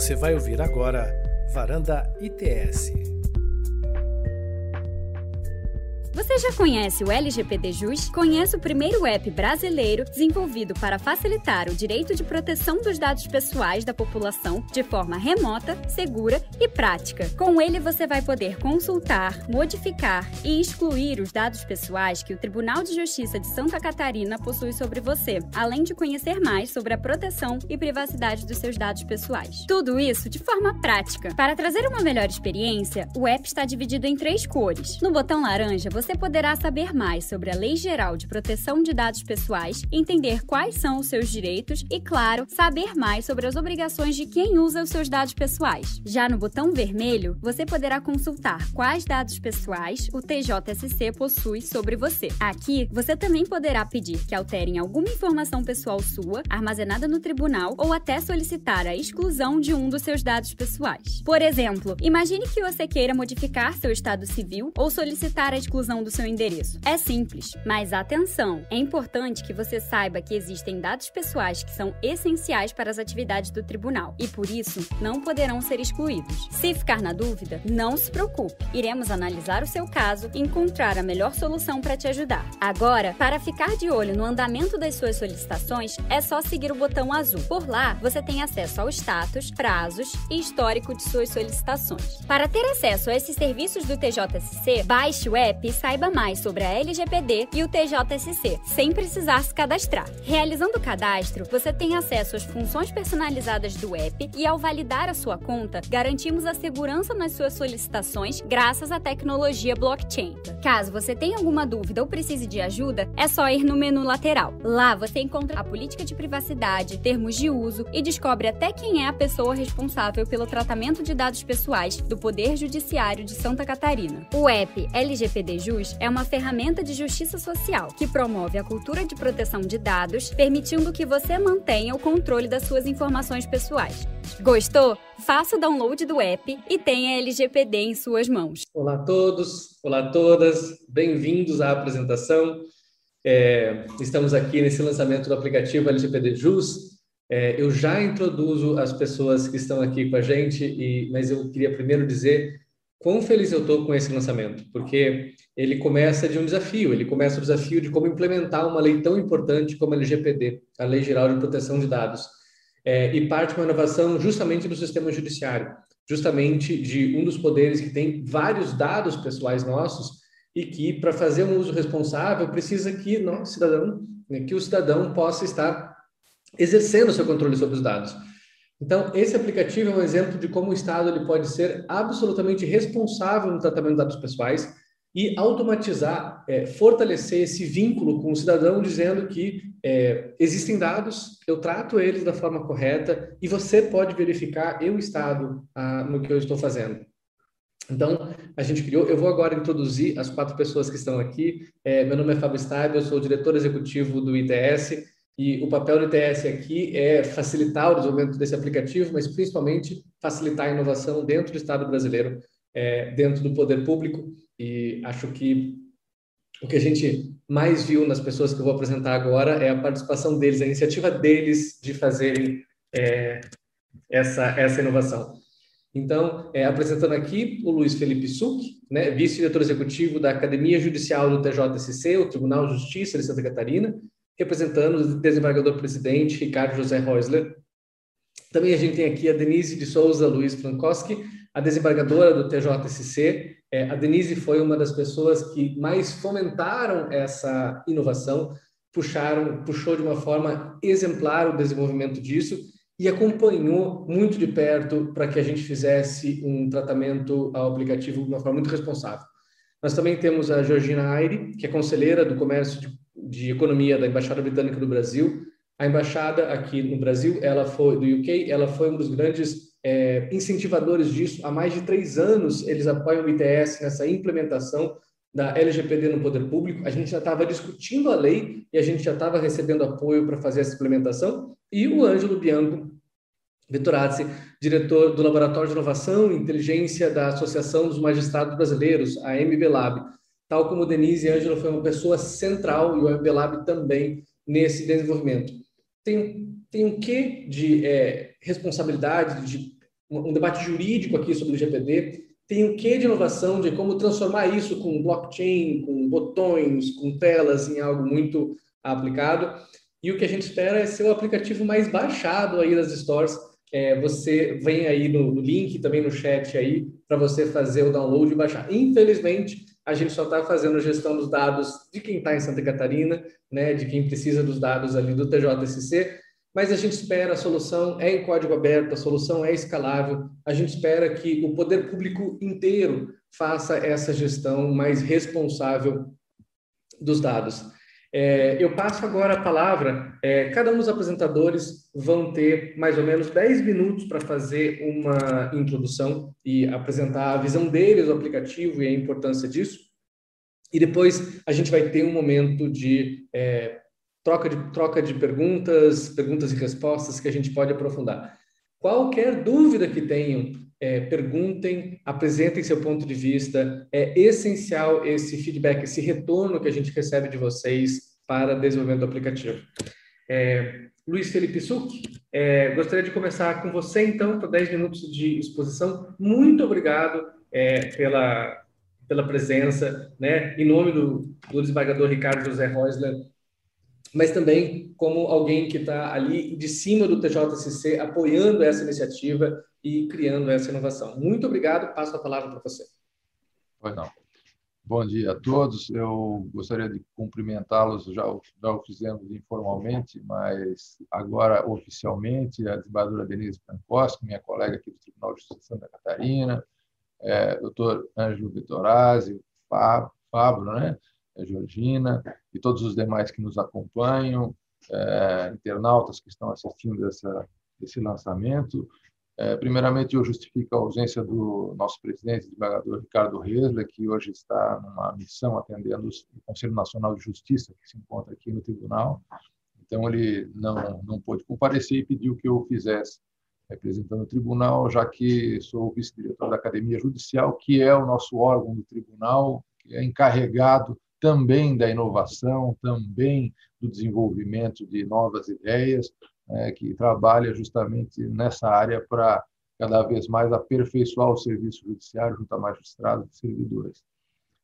Você vai ouvir agora Varanda ITS. Você já conhece o LGPD Jus? Conhece o primeiro app brasileiro desenvolvido para facilitar o direito de proteção dos dados pessoais da população de forma remota, segura e prática. Com ele você vai poder consultar, modificar e excluir os dados pessoais que o Tribunal de Justiça de Santa Catarina possui sobre você, além de conhecer mais sobre a proteção e privacidade dos seus dados pessoais. Tudo isso de forma prática. Para trazer uma melhor experiência, o app está dividido em três cores. No botão laranja você poderá saber mais sobre a Lei Geral de Proteção de Dados Pessoais, entender quais são os seus direitos e, claro, saber mais sobre as obrigações de quem usa os seus dados pessoais. Já no botão vermelho, você poderá consultar quais dados pessoais o TJSC possui sobre você. Aqui, você também poderá pedir que alterem alguma informação pessoal sua, armazenada no tribunal, ou até solicitar a exclusão de um dos seus dados pessoais. Por exemplo, imagine que você queira modificar seu estado civil ou solicitar a exclusão do seu endereço. É simples, mas atenção! É importante que você saiba que existem dados pessoais que são essenciais para as atividades do tribunal e, por isso, não poderão ser excluídos. Se ficar na dúvida, não se preocupe. Iremos analisar o seu caso e encontrar a melhor solução para te ajudar. Agora, para ficar de olho no andamento das suas solicitações, é só seguir o botão azul. Por lá, você tem acesso ao status, prazos e histórico de suas solicitações. Para ter acesso a esses serviços do TJSC, baixe o app saiba mais sobre a LGPD e o TJSC, sem precisar se cadastrar. Realizando o cadastro, você tem acesso às funções personalizadas do app e, ao validar a sua conta, garantimos a segurança nas suas solicitações graças à tecnologia blockchain. Caso você tenha alguma dúvida ou precise de ajuda, é só ir no menu lateral. Lá você encontra a política de privacidade, termos de uso e descobre até quem é a pessoa responsável pelo tratamento de dados pessoais do Poder Judiciário de Santa Catarina. O app LGPD Jus é uma ferramenta de justiça social que promove a cultura de proteção de dados, permitindo que você mantenha o controle das suas informações pessoais. Gostou? Faça o download do app e tenha LGPD em suas mãos. Olá a todos, olá a todas, bem-vindos à apresentação. É, estamos aqui nesse lançamento do aplicativo LGPD Jus. É, eu já introduzo as pessoas que estão aqui com a gente, e, mas eu queria primeiro dizer quão feliz eu estou com esse lançamento, porque ele começa de um desafio, ele começa o desafio de como implementar uma lei tão importante como a LGPD, a Lei Geral de Proteção de Dados, é, e parte uma inovação justamente do sistema judiciário, justamente de um dos poderes que tem vários dados pessoais nossos e que, para fazer um uso responsável, precisa que, nosso cidadão, né, que o cidadão possa estar exercendo seu controle sobre os dados. Então, esse aplicativo é um exemplo de como o Estado ele pode ser absolutamente responsável no tratamento de dados pessoais e automatizar, é, fortalecer esse vínculo com o cidadão, dizendo que é, existem dados, eu trato eles da forma correta e você pode verificar, eu, Estado, ah, no que eu estou fazendo. Então, a gente criou. Eu vou agora introduzir as quatro pessoas que estão aqui. É, meu nome é Fábio Staib, eu sou diretor executivo do ITS. E o papel do ITS aqui é facilitar o desenvolvimento desse aplicativo, mas principalmente facilitar a inovação dentro do Estado brasileiro, é, dentro do poder público e acho que o que a gente mais viu nas pessoas que eu vou apresentar agora é a participação deles, a iniciativa deles de fazerem é, essa, essa inovação. Então, é, apresentando aqui o Luiz Felipe Suc, né, vice-diretor executivo da Academia Judicial do TJSC, o Tribunal de Justiça de Santa Catarina, representando o desembargador-presidente Ricardo José Reusler. Também a gente tem aqui a Denise de Souza Luiz Frankowski, a desembargadora do TJSC, é, a Denise foi uma das pessoas que mais fomentaram essa inovação, puxaram, puxou de uma forma exemplar o desenvolvimento disso e acompanhou muito de perto para que a gente fizesse um tratamento ao aplicativo de uma forma muito responsável. Nós também temos a Georgina Aire, que é conselheira do Comércio de, de Economia da Embaixada Britânica do Brasil. A embaixada aqui no Brasil, ela foi do UK, ela foi um dos grandes é, incentivadores disso. Há mais de três anos, eles apoiam o ITS nessa implementação da LGPD no poder público. A gente já estava discutindo a lei e a gente já estava recebendo apoio para fazer essa implementação. E o Ângelo Bianco Vitorazzi, diretor do Laboratório de Inovação e Inteligência da Associação dos Magistrados Brasileiros, a MBLab. Tal como Denise e Ângelo foi uma pessoa central e o MBLab também nesse desenvolvimento. Tem, tem um quê de é, responsabilidade, de um debate jurídico aqui sobre o GPD, tem o que de inovação, de como transformar isso com blockchain, com botões, com telas em algo muito aplicado. E o que a gente espera é ser o aplicativo mais baixado aí das stores. É, você vem aí no link, também no chat aí, para você fazer o download e baixar. Infelizmente, a gente só está fazendo gestão dos dados de quem está em Santa Catarina, né, de quem precisa dos dados ali do TJSC, mas a gente espera, a solução é em código aberto, a solução é escalável, a gente espera que o poder público inteiro faça essa gestão mais responsável dos dados. É, eu passo agora a palavra, é, cada um dos apresentadores vão ter mais ou menos 10 minutos para fazer uma introdução e apresentar a visão deles do aplicativo e a importância disso. E depois a gente vai ter um momento de é, troca de, troca de perguntas, perguntas e respostas que a gente pode aprofundar. Qualquer dúvida que tenham, é, perguntem, apresentem seu ponto de vista. É essencial esse feedback, esse retorno que a gente recebe de vocês para desenvolvimento do aplicativo. É, Luiz Felipe Suc, é, gostaria de começar com você, então, para 10 minutos de exposição. Muito obrigado é, pela, pela presença, né? Em nome do, do desembargador Ricardo José Reusler, mas também como alguém que está ali de cima do TJCC, apoiando essa iniciativa e criando essa inovação. Muito obrigado, passo a palavra para você. Pois não. Bom dia a todos. Eu gostaria de cumprimentá-los, já, já o fizemos informalmente, mas agora oficialmente, a desembargadora Denise Frankowski, minha colega aqui do Tribunal de Justiça de Santa Catarina, é, doutor Ângelo Vitorazzi, Fábio, né? a Georgina e todos os demais que nos acompanham, é, internautas que estão assistindo essa, esse lançamento. É, primeiramente, eu justifico a ausência do nosso presidente, desembargador Ricardo Resler, que hoje está numa missão atendendo o Conselho Nacional de Justiça, que se encontra aqui no tribunal. Então, ele não, não pôde comparecer e pediu que eu fizesse, representando o tribunal, já que sou vice-diretor da Academia Judicial, que é o nosso órgão do tribunal, que é encarregado também da inovação, também do desenvolvimento de novas ideias, é, que trabalha justamente nessa área para cada vez mais aperfeiçoar o serviço judiciário junto a magistrados e servidores.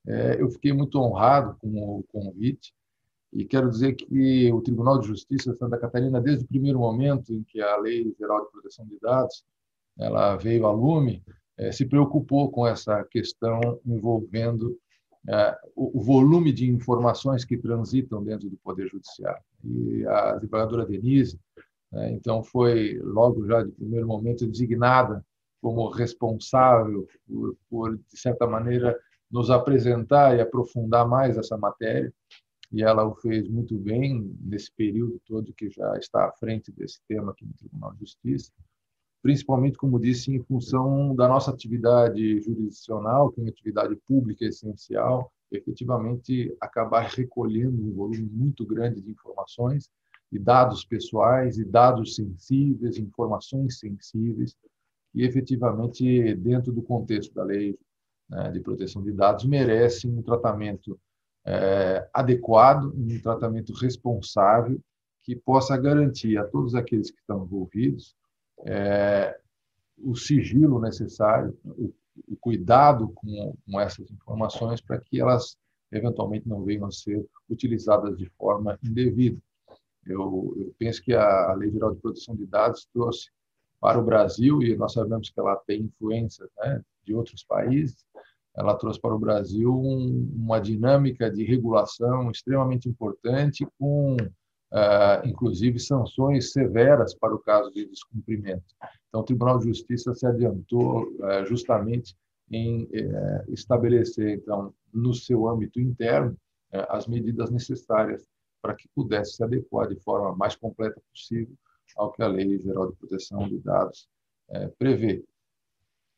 É, eu fiquei muito honrado com o convite e quero dizer que o Tribunal de Justiça de Santa Catarina, desde o primeiro momento em que a Lei Geral de Proteção de Dados ela veio a lume, é, se preocupou com essa questão envolvendo é, o, volume de informações que transitam dentro do Poder Judiciário. E a desembargadora Denise, então, foi logo já de primeiro momento designada como responsável por, por, de certa maneira, nos apresentar e aprofundar mais essa matéria. E ela o fez muito bem nesse período todo que já está à frente desse tema aqui no Tribunal de Justiça principalmente, como disse, em função da nossa atividade jurisdicional, que é uma atividade pública essencial, efetivamente acabar recolhendo um volume muito grande de informações e dados pessoais e dados sensíveis, informações sensíveis, e efetivamente, dentro do contexto da lei né, de proteção de dados, merecem um tratamento é, adequado, um tratamento responsável, que possa garantir a todos aqueles que estão envolvidos é, o sigilo necessário, o, o cuidado com, com essas informações para que elas eventualmente não venham a ser utilizadas de forma indevida. Eu, eu penso que a, Lei Geral de Proteção de Dados trouxe para o Brasil, e nós sabemos que ela tem influência né, de outros países, ela trouxe para o Brasil um, uma dinâmica de regulação extremamente importante, com uh, inclusive sanções severas para o caso de descumprimento. Então, o Tribunal de Justiça se adiantou uh, justamente em uh, estabelecer, então, no seu âmbito interno, as medidas necessárias para que pudesse se adequar de forma mais completa possível ao que a Lei Geral de Proteção de Dados prevê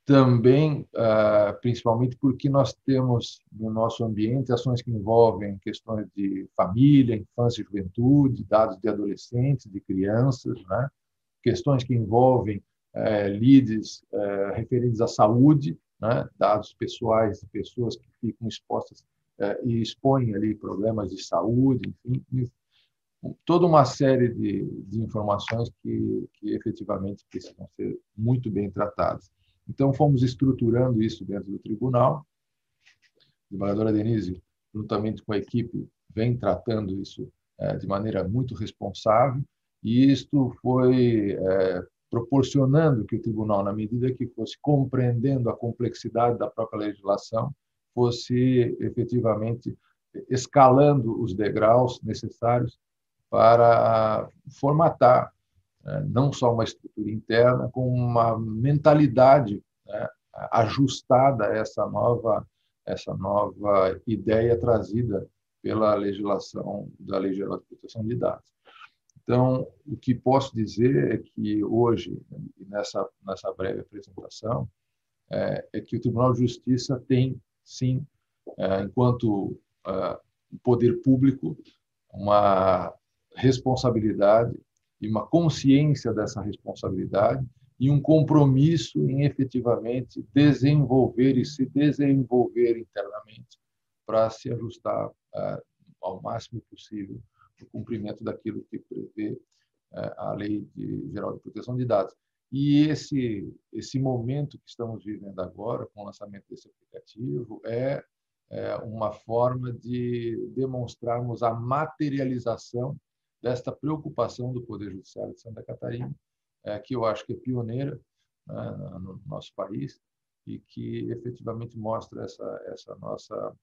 também, ah, principalmente porque nós temos no nosso ambiente ações que envolvem questões de família, infância e juventude, dados de adolescentes, de crianças, né? questões que envolvem é, leads é, referentes à saúde, né? dados pessoais de pessoas que ficam expostas é, e expõem ali problemas de saúde, enfim. toda uma série de, de informações que, que efetivamente precisam ser muito bem tratadas. Então, fomos estruturando isso dentro do tribunal. A desembargadora Denise, juntamente com a equipe, vem tratando isso é, de maneira muito responsável, e isto foi é, proporcionando que o tribunal, na medida que fosse compreendendo a complexidade da própria legislação, fosse efetivamente escalando os degraus necessários para formatar né, não só uma estrutura interna, como uma mentalidade né, ajustada a essa nova essa nova ideia trazida pela legislação da Lei Geral de Proteção de Dados. Então, o que posso dizer é que hoje, nessa, nessa breve apresentação, é, é que o Tribunal de Justiça tem, sim, é, enquanto é, poder público, uma responsabilidade e uma consciência dessa responsabilidade e um compromisso em efetivamente desenvolver e se desenvolver internamente para se ajustar uh, ao máximo possível o cumprimento daquilo que prevê a Lei de, Geral de Proteção de Dados. E esse esse momento que estamos vivendo agora com o lançamento desse aplicativo é, é uma forma de demonstrarmos a materialização desta preocupação do Poder Judiciário de Santa Catarina, é, que eu acho que é pioneira né, no nosso país e que efetivamente mostra essa, essa nossa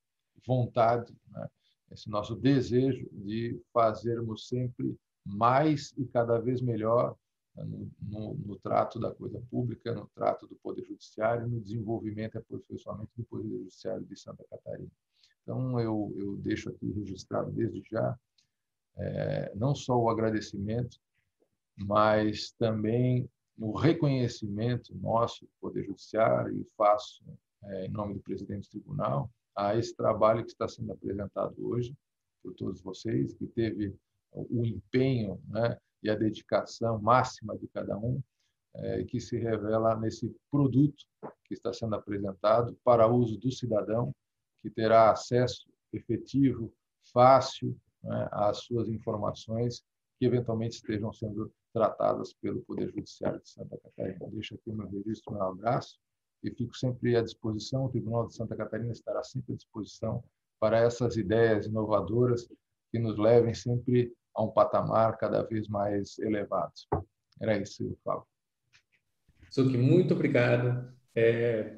vontade, né, esse nosso desejo de fazermos sempre mais e cada vez melhor no, no, no, trato da coisa pública, no trato do Poder Judiciário, no desenvolvimento e aperfeiçoamento do Poder Judiciário de Santa Catarina. Então, eu, eu deixo aqui registrado desde já é, não só o agradecimento, mas também o reconhecimento nosso, Poder Judiciário, e faço é, em nome do presidente do tribunal, a esse trabalho que está sendo apresentado hoje por todos vocês, que teve o empenho né, e a dedicação máxima de cada um, é, que se revela nesse produto que está sendo apresentado para uso do cidadão, que terá acesso efetivo, fácil né, as suas informações que eventualmente estejam sendo tratadas pelo Poder Judiciário de Santa Catarina. Deixo aqui meu registro, meu abraço e fico sempre à disposição. O Tribunal de Santa Catarina estará sempre à disposição para essas ideias inovadoras que nos levem sempre a um patamar cada vez mais elevado. Era isso, eu falo. Suki, muito obrigado. É,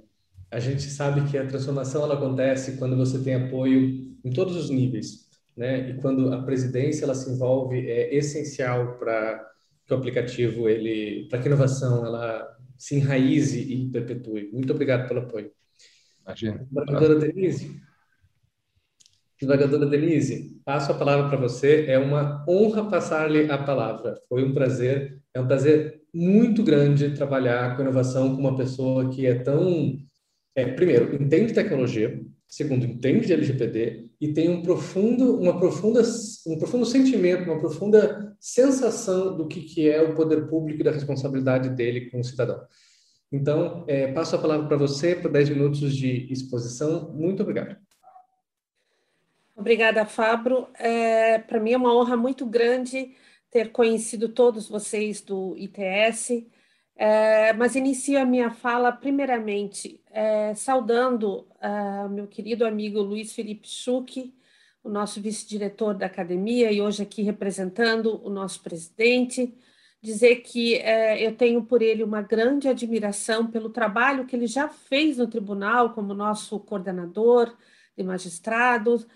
a gente sabe que a transformação ela acontece quando você tem apoio em todos os níveis né? E quando a presidência ela se envolve, é essencial para que o aplicativo ele, para que a inovação ela se enraize e perpetue. Muito obrigado pelo apoio. Imagina. Desembargadora Denise, desembargadora Denise, passo a palavra para você. É uma honra passar-lhe a palavra. Foi um prazer, é um prazer muito grande trabalhar com inovação com uma pessoa que é tão, é, primeiro, entende tecnologia, segundo, entende de LGPD e tem um profundo, uma profunda, um profundo sentimento, uma profunda sensação do que, que é o poder público e da responsabilidade dele com o cidadão. Então, é, passo a palavra para você por 10 minutos de exposição. Muito obrigado. Obrigada, Fabro. É, para mim é uma honra muito grande ter conhecido todos vocês do ITS, é, mas inicio a minha fala, primeiramente, é, saudando uh, meu querido amigo Luiz Felipe Schuch, o nosso vice-diretor da academia, e hoje aqui representando o nosso presidente, dizer que é, eu tenho por ele uma grande admiração pelo trabalho que ele já fez no tribunal, como nosso coordenador de magistrados,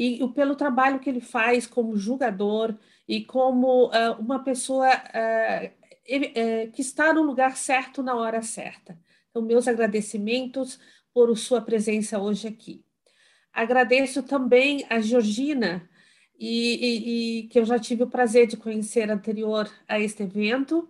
e pelo trabalho que ele faz como julgador e como uh, uma pessoa uh, que está no lugar certo na hora certa. Então, meus agradecimentos por sua presença hoje aqui. Agradeço também a Georgina, e, e, e que eu já tive o prazer de conhecer anterior a este evento,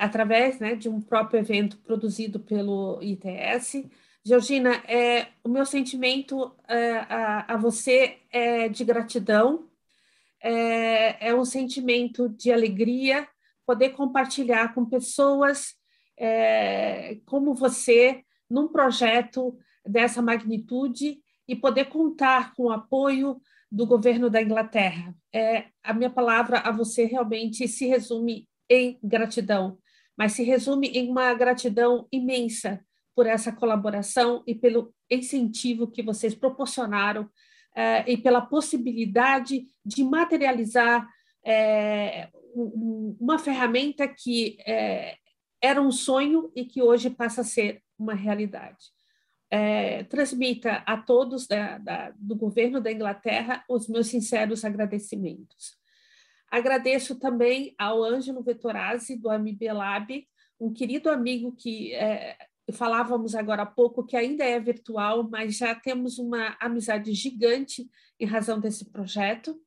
através né, de um próprio evento produzido pelo ITS. Georgina, é, o meu sentimento é, a, a, você é de gratidão, é, é um sentimento de alegria, poder compartilhar com pessoas é, como você num projeto dessa magnitude e poder contar com o apoio do governo da Inglaterra. É, a minha palavra a você realmente se resume em gratidão, mas se resume em uma gratidão imensa por essa colaboração e pelo incentivo que vocês proporcionaram é, e pela possibilidade de materializar é, uma ferramenta que é, era um sonho e que hoje passa a ser uma realidade. É, transmita a todos da, da, do governo da Inglaterra os meus sinceros agradecimentos. Agradeço também ao Ângelo Vettorazzi, do AMB Lab, um querido amigo que é, falávamos agora há pouco, que ainda é virtual, mas já temos uma amizade gigante em razão desse projeto.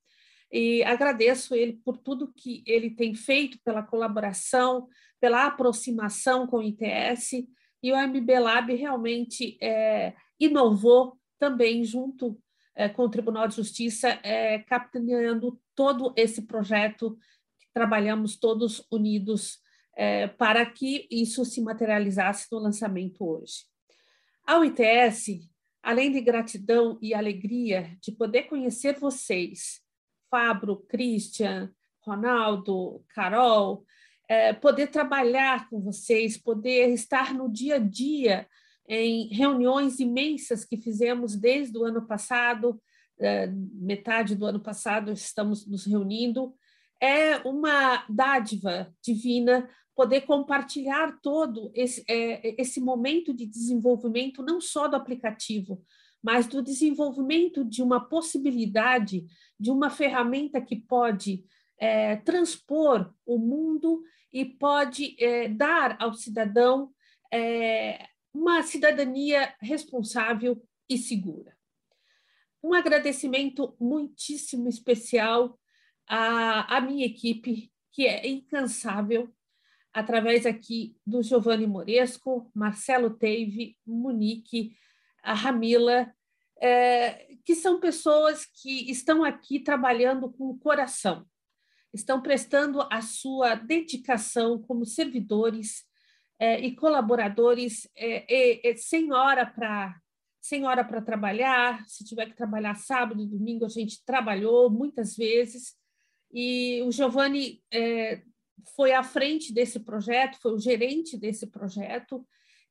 E agradeço ele por tudo que ele tem feito, pela colaboração, pela aproximação com o ITS, e o MB Lab realmente é, inovou também junto é, com o Tribunal de Justiça, é, capitaneando todo esse projeto que trabalhamos todos unidos é, para que isso se materializasse no lançamento hoje. Ao ITS, além de gratidão e alegria de poder conhecer vocês, Fabro, Christian, Ronaldo, Carol, é, poder trabalhar com vocês, poder estar no dia a dia em reuniões imensas que fizemos desde o ano passado, é, metade do ano passado estamos nos reunindo. É uma dádiva divina poder compartilhar todo esse, é, esse momento de desenvolvimento, não só do aplicativo, mas do desenvolvimento de uma possibilidade, de uma ferramenta que pode é, transpor o mundo e pode é, dar ao cidadão é, uma cidadania responsável e segura. Um agradecimento muitíssimo especial à, à minha equipe, que é incansável, através aqui do Giovanni Moresco, Marcelo Teive, Monique, a Ramila, é, que são pessoas que estão aqui trabalhando com o coração estão prestando a sua dedicação como servidores é, e colaboradores é, sem hora para sem hora para trabalhar, se tiver que trabalhar sábado e domingo, a gente trabalhou muitas vezes, e o Giovanni é, foi à frente desse projeto, foi o gerente desse projeto,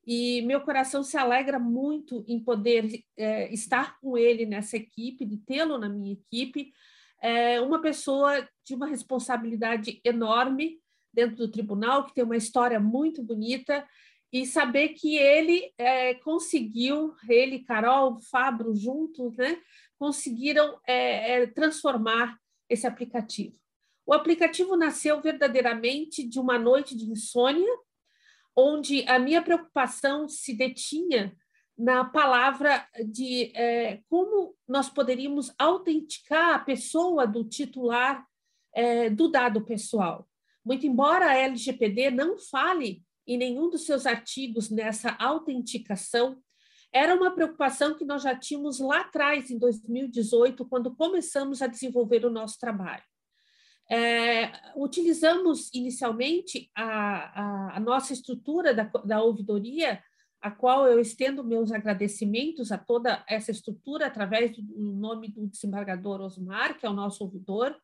e meu coração se alegra muito em poder é, estar com ele nessa equipe, de tê-lo na minha equipe, é uma pessoa de uma responsabilidade enorme dentro do tribunal, que tem uma história muito bonita, e saber que ele é, conseguiu, ele, Carol, Fabro, juntos, né, conseguiram é, é, transformar esse aplicativo. O aplicativo nasceu verdadeiramente de uma noite de insônia, onde a minha preocupação se detinha na palavra de é, como nós poderíamos autenticar a pessoa do titular é, do dado pessoal. Muito embora a LGPD não fale em nenhum dos seus artigos nessa autenticação, era uma preocupação que nós já tínhamos lá atrás, em 2018, quando começamos a desenvolver o nosso trabalho. É, utilizamos inicialmente a, a, a nossa estrutura da, da ouvidoria a qual eu estendo meus agradecimentos a toda essa estrutura através do nome do desembargador Osmar, que é o nosso ouvidor,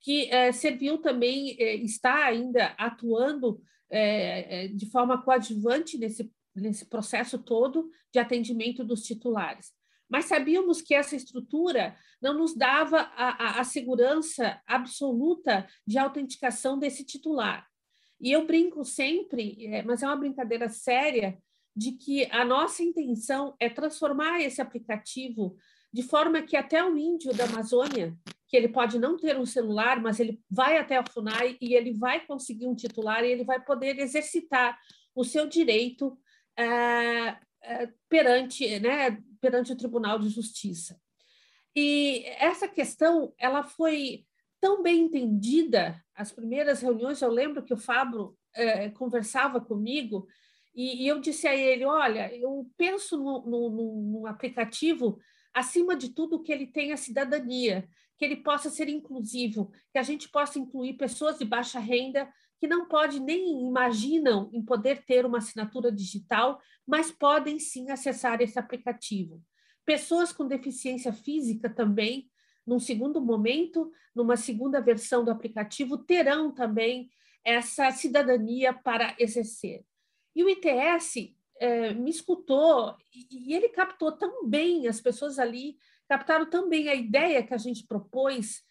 que é, serviu também, é, está ainda atuando é, de forma coadjuvante nesse, nesse processo todo de atendimento dos titulares. Mas sabíamos que essa estrutura não nos dava a, a, a segurança absoluta de autenticação desse titular. E eu brinco sempre, mas é uma brincadeira séria, de que a nossa intenção é transformar esse aplicativo de forma que até o índio da Amazônia, que ele pode não ter um celular, mas ele vai até a FUNAI e ele vai conseguir um titular e ele vai poder exercitar o seu direito é, é, perante, né, perante o Tribunal de Justiça. E essa questão, ela foi tão bem entendida, as primeiras reuniões, eu lembro que o Fábio é, conversava comigo e, e, eu disse a ele: olha, eu penso no, no, no, aplicativo, acima de tudo, que ele tenha cidadania, que ele possa ser inclusivo, que a gente possa incluir pessoas de baixa renda que não podem nem imaginam em poder ter uma assinatura digital, mas podem sim acessar esse aplicativo. Pessoas com deficiência física também, num segundo momento, numa segunda versão do aplicativo, terão também essa cidadania para exercer. E o ITS é, me escutou e, e ele captou tão bem, as pessoas ali captaram também a ideia que a gente propôs,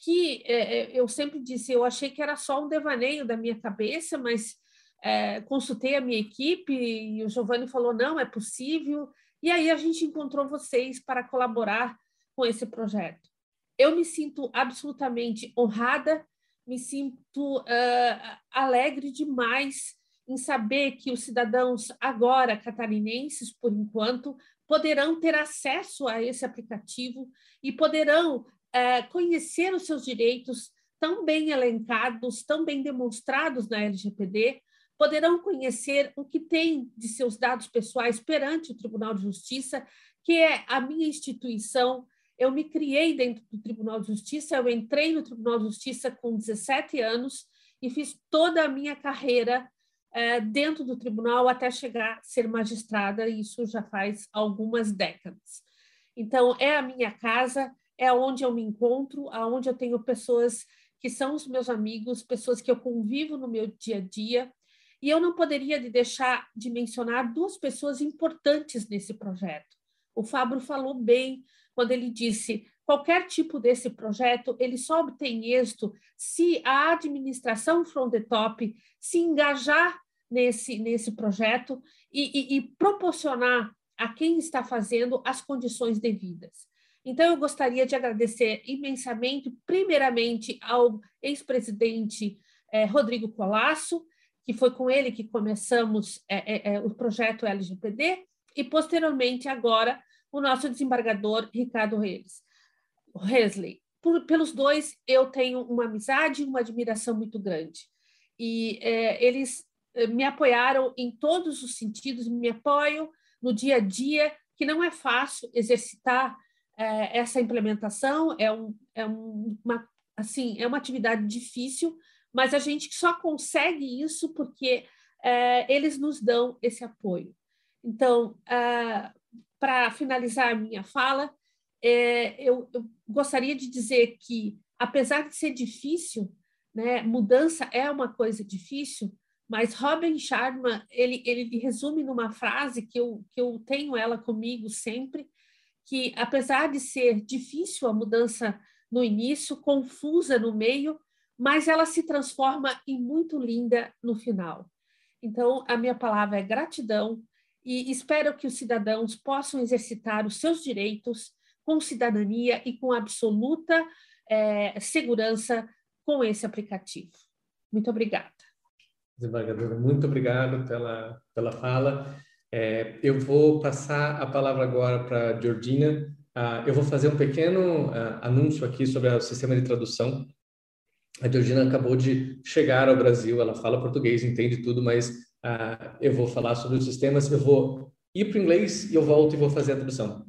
que é, é, eu sempre disse, eu achei que era só um devaneio da minha cabeça, mas é, consultei a minha equipe e o Giovanni falou, não, é possível, e aí a gente encontrou vocês para colaborar com esse projeto. Eu me sinto absolutamente honrada, me sinto uh, alegre demais em saber que os cidadãos agora catarinenses, por enquanto, poderão ter acesso a esse aplicativo e poderão uh, conhecer os seus direitos tão bem elencados, tão bem demonstrados na LGPD, poderão conhecer o que tem de seus dados pessoais perante o Tribunal de Justiça, que é a minha instituição. Eu me criei dentro do Tribunal de Justiça, eu entrei no Tribunal de Justiça com 17 anos e fiz toda a minha carreira é, dentro do tribunal até chegar a ser magistrada, e isso já faz algumas décadas. Então, é a minha casa, é onde eu me encontro, aonde eu tenho pessoas que são os meus amigos, pessoas que eu convivo no meu dia a dia, e eu não poderia deixar de mencionar duas pessoas importantes nesse projeto. O Fábio falou bem quando ele disse: qualquer tipo desse projeto, ele só obtém êxito se a administração from the top se engajar nesse, nesse projeto e, e, e proporcionar a quem está fazendo as condições devidas. Então, eu gostaria de agradecer imensamente, primeiramente, ao ex-presidente eh, Rodrigo Colasso, que foi com ele que começamos é, é o projeto LGPD, e posteriormente, agora, o nosso desembargador Ricardo Reis. Hesley. Por, pelos dois, eu tenho uma amizade e uma admiração muito grande. E eles me apoiaram em todos os sentidos, me apoiam no dia a dia, que não é fácil exercitar é, essa implementação, é, um, é uma, assim, é uma atividade difícil, mas a gente só consegue isso porque é, eles nos dão esse apoio. Então, é, para finalizar a minha fala, é, eu, eu, gostaria de dizer que, apesar de ser difícil, né, mudança é uma coisa difícil, mas Robin Sharma, ele, ele resume numa frase que eu, que eu tenho ela comigo sempre, que apesar de ser difícil a mudança no início, confusa no meio, mas ela se transforma em muito linda no final. Então, a minha palavra é gratidão e espero que os cidadãos possam exercitar os seus direitos com cidadania e com absoluta é, segurança com esse aplicativo. Muito obrigada. Desembargadora, muito obrigado pela, pela fala. É, eu vou passar a palavra agora para Georgina. Ah, eu vou fazer um pequeno ah, anúncio aqui sobre o sistema de tradução. A Georgina acabou de chegar ao Brasil, ela fala português, entende tudo, mas uh, eu vou falar sobre os sistemas, eu vou ir para o inglês e eu volto e vou fazer a tradução.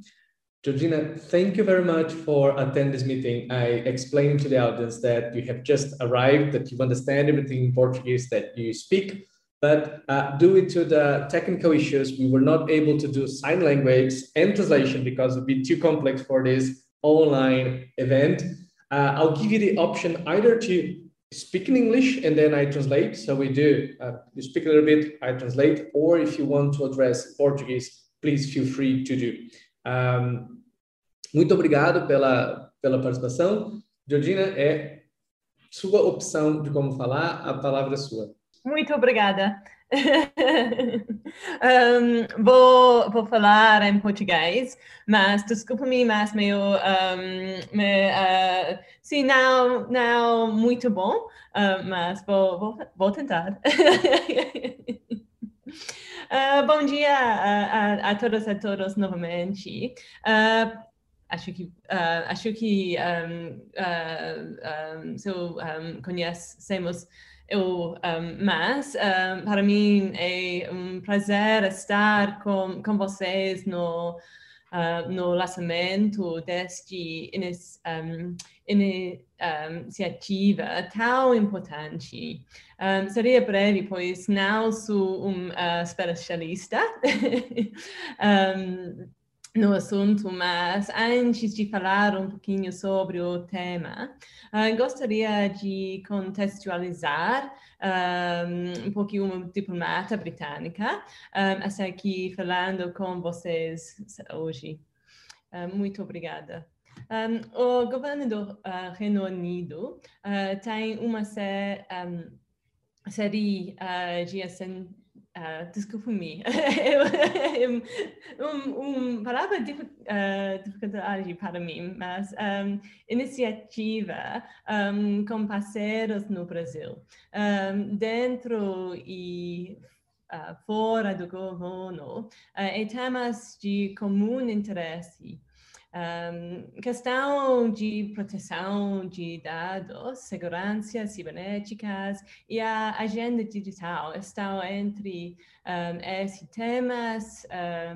Georgina, thank you very much for attending this meeting. I explained to the audience that you have just arrived, that you understand everything in Portuguese that you speak, but uh, due to the technical issues, we were not able to do sign language and translation because it would be too complex for this online event. uh, I'll give you the option either to speak in English and then I translate. So we do, uh, you speak a little bit, I translate, or if you want to address Portuguese, please feel free to do. Um, muito obrigado pela, pela participação. Georgina, é sua opção de como falar, a palavra é sua. Muito obrigada. um, vou, vou falar em português, mas desculpa-me, mas meu, um, me, uh, sim, não, não muito bom, uh, mas vou, vou, vou tentar. uh, bom dia a, a, a todas e a todos novamente. acho que acho que um, um, se conhecemos eu, um, mas um, para mim é um prazer estar com, com vocês no, uh, no lançamento deste um, iniciativa tão importante. Seria breve, pois não sou um uh, especialista. no assunto, mas antes de falar um pouquinho sobre o tema, uh, gostaria de contextualizar um, um pouquinho uma diplomata britânica, um, essa aqui falando com vocês hoje. Uh, muito obrigada. Um, o governo do uh, Reino Unido uh, tem uma sé um, série de ascendentes Uh, Desculpe-me. um, um, palavra de, uh, dificuldade para mim, mas um, iniciativa um, com parceiros no Brasil, um, dentro e uh, fora do governo, uh, em temas de comum interesse. Um, questão de proteção de dados, segurança cibernéticas e a agenda digital estão entre um, esses temas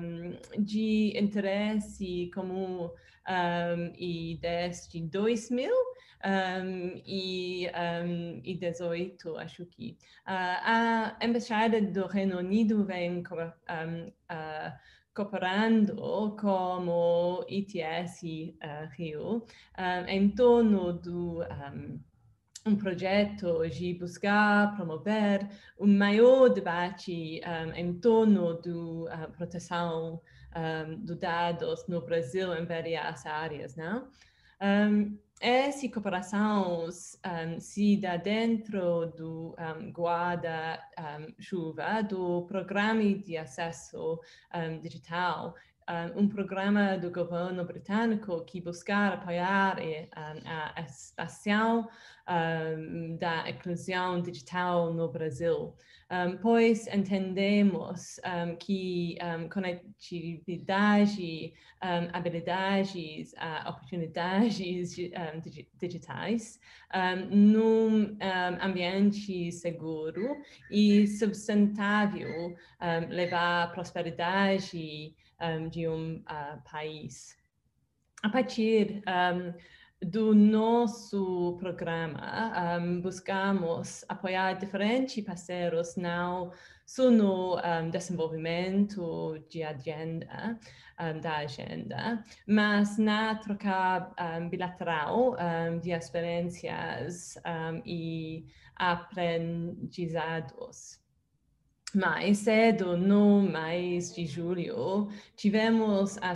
um, de interesse comum e desde 2000 um, e, um, e 18, acho que. Uh, a Embaixada do Reino Unido vem um, uh, cooperando como ITS uh, Rio um, em torno do um, um projeto de buscar promover um maior debate um, em torno da uh, proteção um, dos dados no Brasil em várias áreas, não? Um, essa cooperação um, se dá dentro do um, guarda-chuva do Programa de Acesso um, Digital, um programa do governo britânico que buscar apoiar a ação da inclusão digital no Brasil. Um, pois entendemos um, que um, conectividade, habilidades, oportunidades digitais num ambiente seguro e sustentável levar prosperidade de um uh, país. A partir do nosso programa, um, buscamos apoiar diferentes parceiros não só no um, desenvolvimento de agenda, um, da agenda, mas na troca bilateral de experiências e aprendizados. Mais cedo, no mês de julho, tivemos a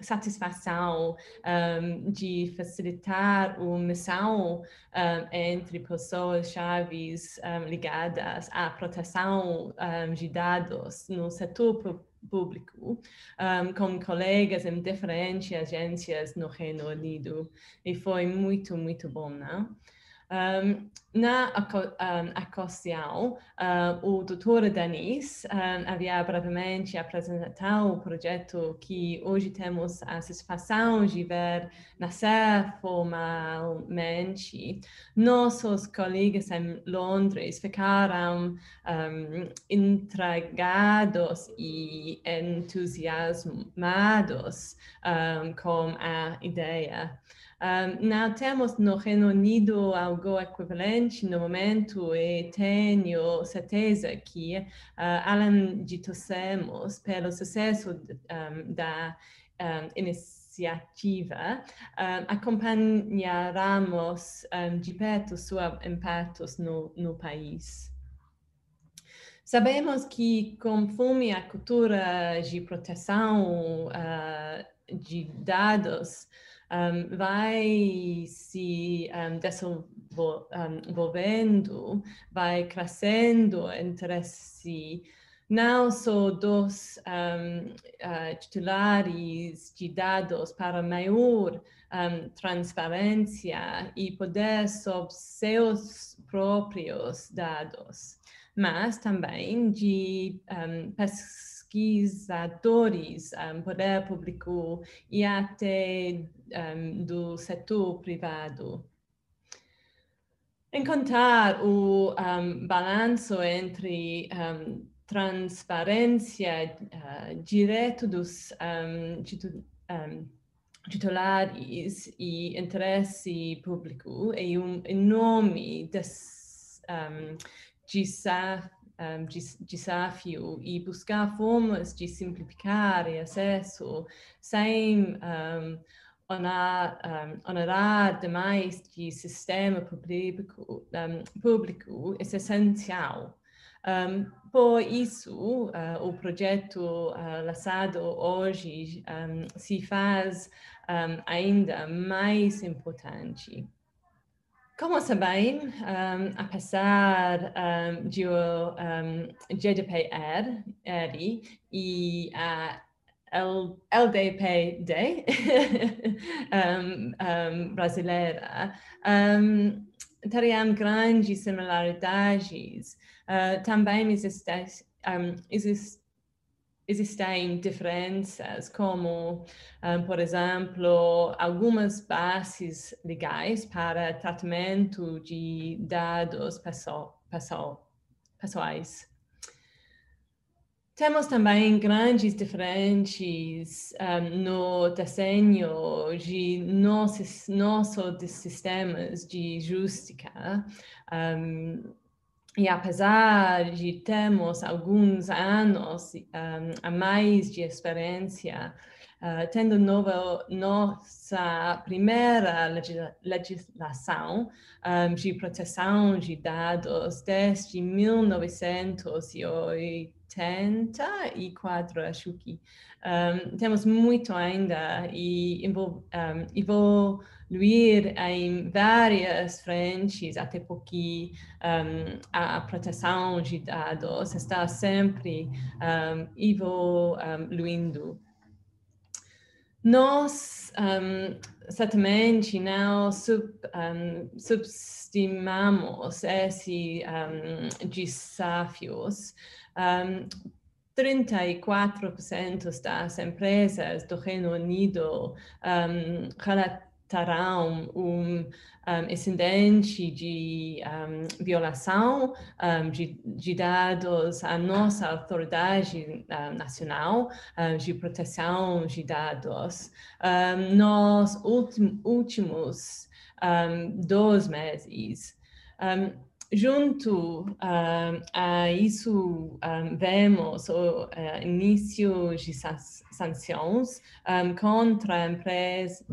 satisfação um, de facilitar uma missão um, entre pessoas chaves um, ligadas à proteção de dados no setor público, com colegas em diferentes agências no Reino Unido. E foi muito, muito bom, não? Um, na um, ocasião, uh, o doutor Denis um, havia brevemente apresentado o projeto que hoje temos a satisfação de ver nascer formalmente. Nossos colegas em Londres ficaram um, intrigados e entusiasmados um, com a ideia. Um, não temos no Reino Unido algo equivalente no momento e tenho certeza que, uh, além de torcermos pelo sucesso um, da um, iniciativa, acompanharemos de perto seus impactos no, no país. Sabemos que, conforme a cultura de proteção uh, de dados, um, vai se um, desenvolvendo, vai crescendo entre si, não só dos um, uh, titulares de dados para maior um, transparência e poder sobre seus próprios dados, mas também de um, pesquisadores, um, poder público e até um, do setor privado. Encontrar o um, balanço entre transparência uh, dos titulares e interesse público é um enorme des, desafio um, desafio e buscar formas de simplificar o acesso sem um, um, demais de sistema público, um, público é essencial. Um, por isso, uh, o projeto uh, lançado hoje um, se faz ainda mais importante. Como sabem, um, apesar um, de o GDPR e a LDPD brasileira, teriam grandes similaridades. Uh, também existem, um, exist, existem diferenças, como, um, por exemplo, algumas bases legais para tratamento de dados pessoais. Temos também grandes diferenças um, no desenho de nossos, nossos sistemas de justiça. Um, e apesar de termos alguns anos um, a mais de experiência, uh, tendo nova, nossa primeira legislação um, de proteção de dados desde 1984, acho que um, temos muito ainda e envol, evoluir em várias frentes, até porque um, a, proteção de dados está sempre um, evoluindo. Nós um, certamente não sub, um, subestimamos esses um, desafios. Um, 34% das empresas do Reino Unido um, relatarão um, um, incidente de um, violação um, de, de, dados à nossa autoridade uh, nacional de proteção de dados. nos últimos, últimos dois meses, junto uh, a isso, um, vemos o uh, início de sanções um, contra empresa,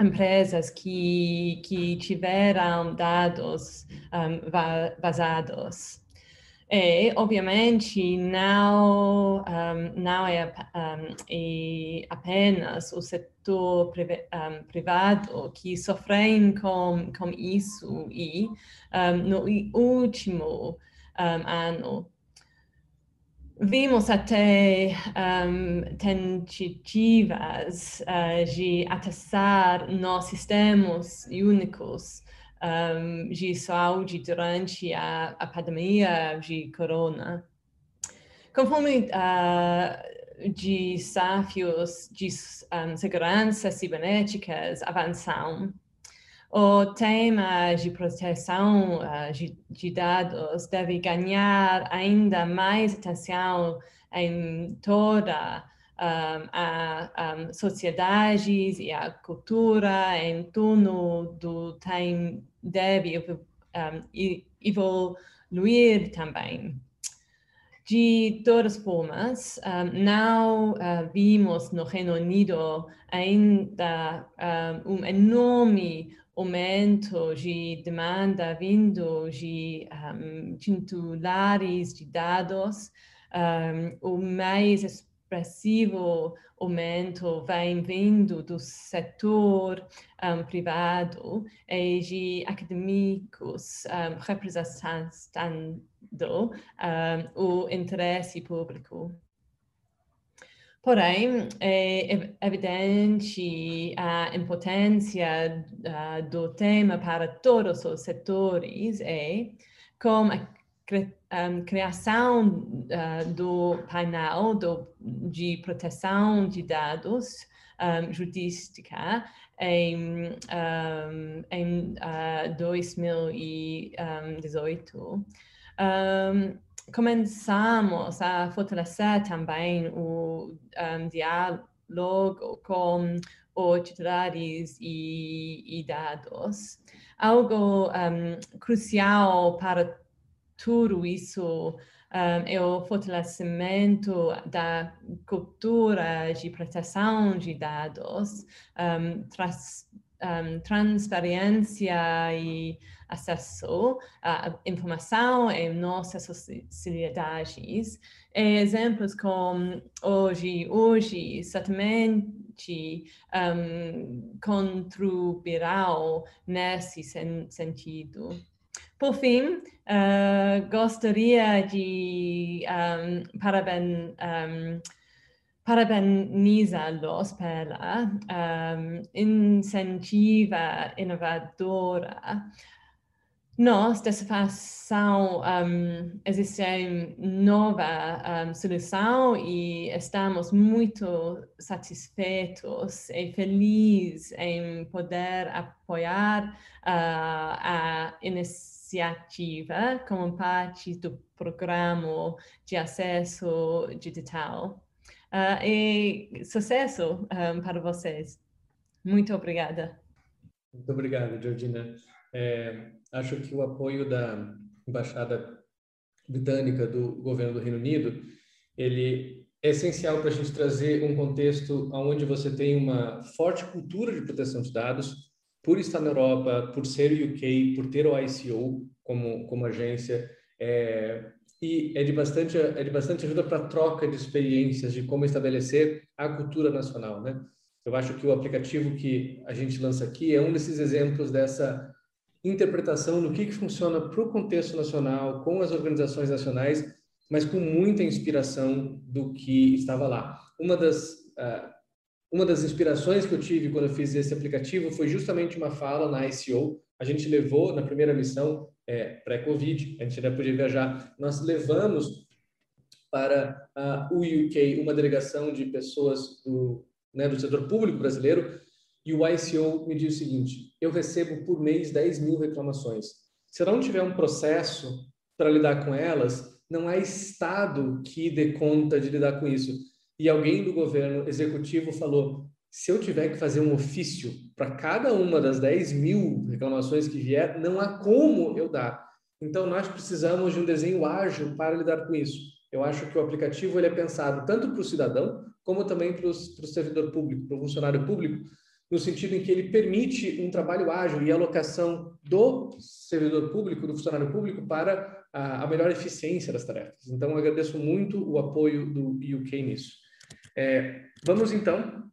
empresas que, que tiveram dados vazados. E, obviamente, não, um, não é, um, é, apenas o setor um, privado que sofrem com, com isso e no último ano vimos até um, tentativas uh, de atestar nos sistemas únicos um, de saúde durante a, a pandemia de corona. Conforme uh, desafios de um, segurança cibernéticas avançam, o tema de proteção uh, de, de, dados deve ganhar ainda mais atenção em toda um, a um, sociedades e a cultura em torno do time deve um, evoluir também. De todas formas, um, não uh, vimos no Reino Unido ainda um enorme aumento de demanda vindo de um, titulares de dados. Um, o mais expressivo aumento vem vindo do setor um, privado e de acadêmicos representando o interesse público. Porém, é evidente a importância uh, do tema para todos os setores e, com a criação uh, do painel de proteção de dados um, judística em, em uh, 2018. Começamos a fortalecer também o diálogo com os titulares e, e dados. Algo crucial para tudo isso um, é o fortalecimento da cultura de proteção de dados, um, traz, um, transparência e acesso à informação em nossas sociedades. exemplos como hoje, hoje, certamente um, contribuirão nesse sen sentido. Por fim, uh, gostaria de um, paraben, um, parabenizá-los pela um, incentiva inovadora. Nós, dessa fação, um, existe nova um, solução e estamos muito satisfeitos e felizes em poder apoiar uh, a iniciativa como parte do programa de acesso digital. Uh, e sucesso um, para vocês. Muito obrigada. Muito obrigado, Georgina. É, acho que o apoio da Embaixada Britânica do governo do Reino Unido, ele é essencial para a gente trazer um contexto onde você tem uma forte cultura de proteção de dados, por estar na Europa, por ser o UK, por ter o ICO como, como agência, é, e é de bastante, é de bastante ajuda para troca de experiências de como estabelecer a cultura nacional, né? Eu acho que o aplicativo que a gente lança aqui é um desses exemplos dessa interpretação do que, que funciona para o contexto nacional, com as organizações nacionais, mas com muita inspiração do que estava lá. Uma das uh, uma das inspirações que eu tive quando eu fiz esse aplicativo foi justamente uma fala na ICO. A gente levou na primeira missão é, pré-Covid, a gente ainda podia viajar. Nós levamos para uh, o UK uma delegação de pessoas do, né, do setor público brasileiro e o ICO me diz o seguinte: eu recebo por mês 10 mil reclamações. Se eu não tiver um processo para lidar com elas, não há Estado que dê conta de lidar com isso e alguém do governo executivo falou: se eu tiver que fazer um ofício para cada uma das 10 mil reclamações que vier, não há como eu dar. Então, nós precisamos de um desenho ágil para lidar com isso. Eu acho que o aplicativo ele é pensado tanto para o cidadão, como também para o servidor público, para o funcionário público, no sentido em que ele permite um trabalho ágil e alocação do servidor público, do funcionário público, para a, melhor eficiência das tarefas. Então, eu agradeço muito o apoio do UK nisso. É, vamos então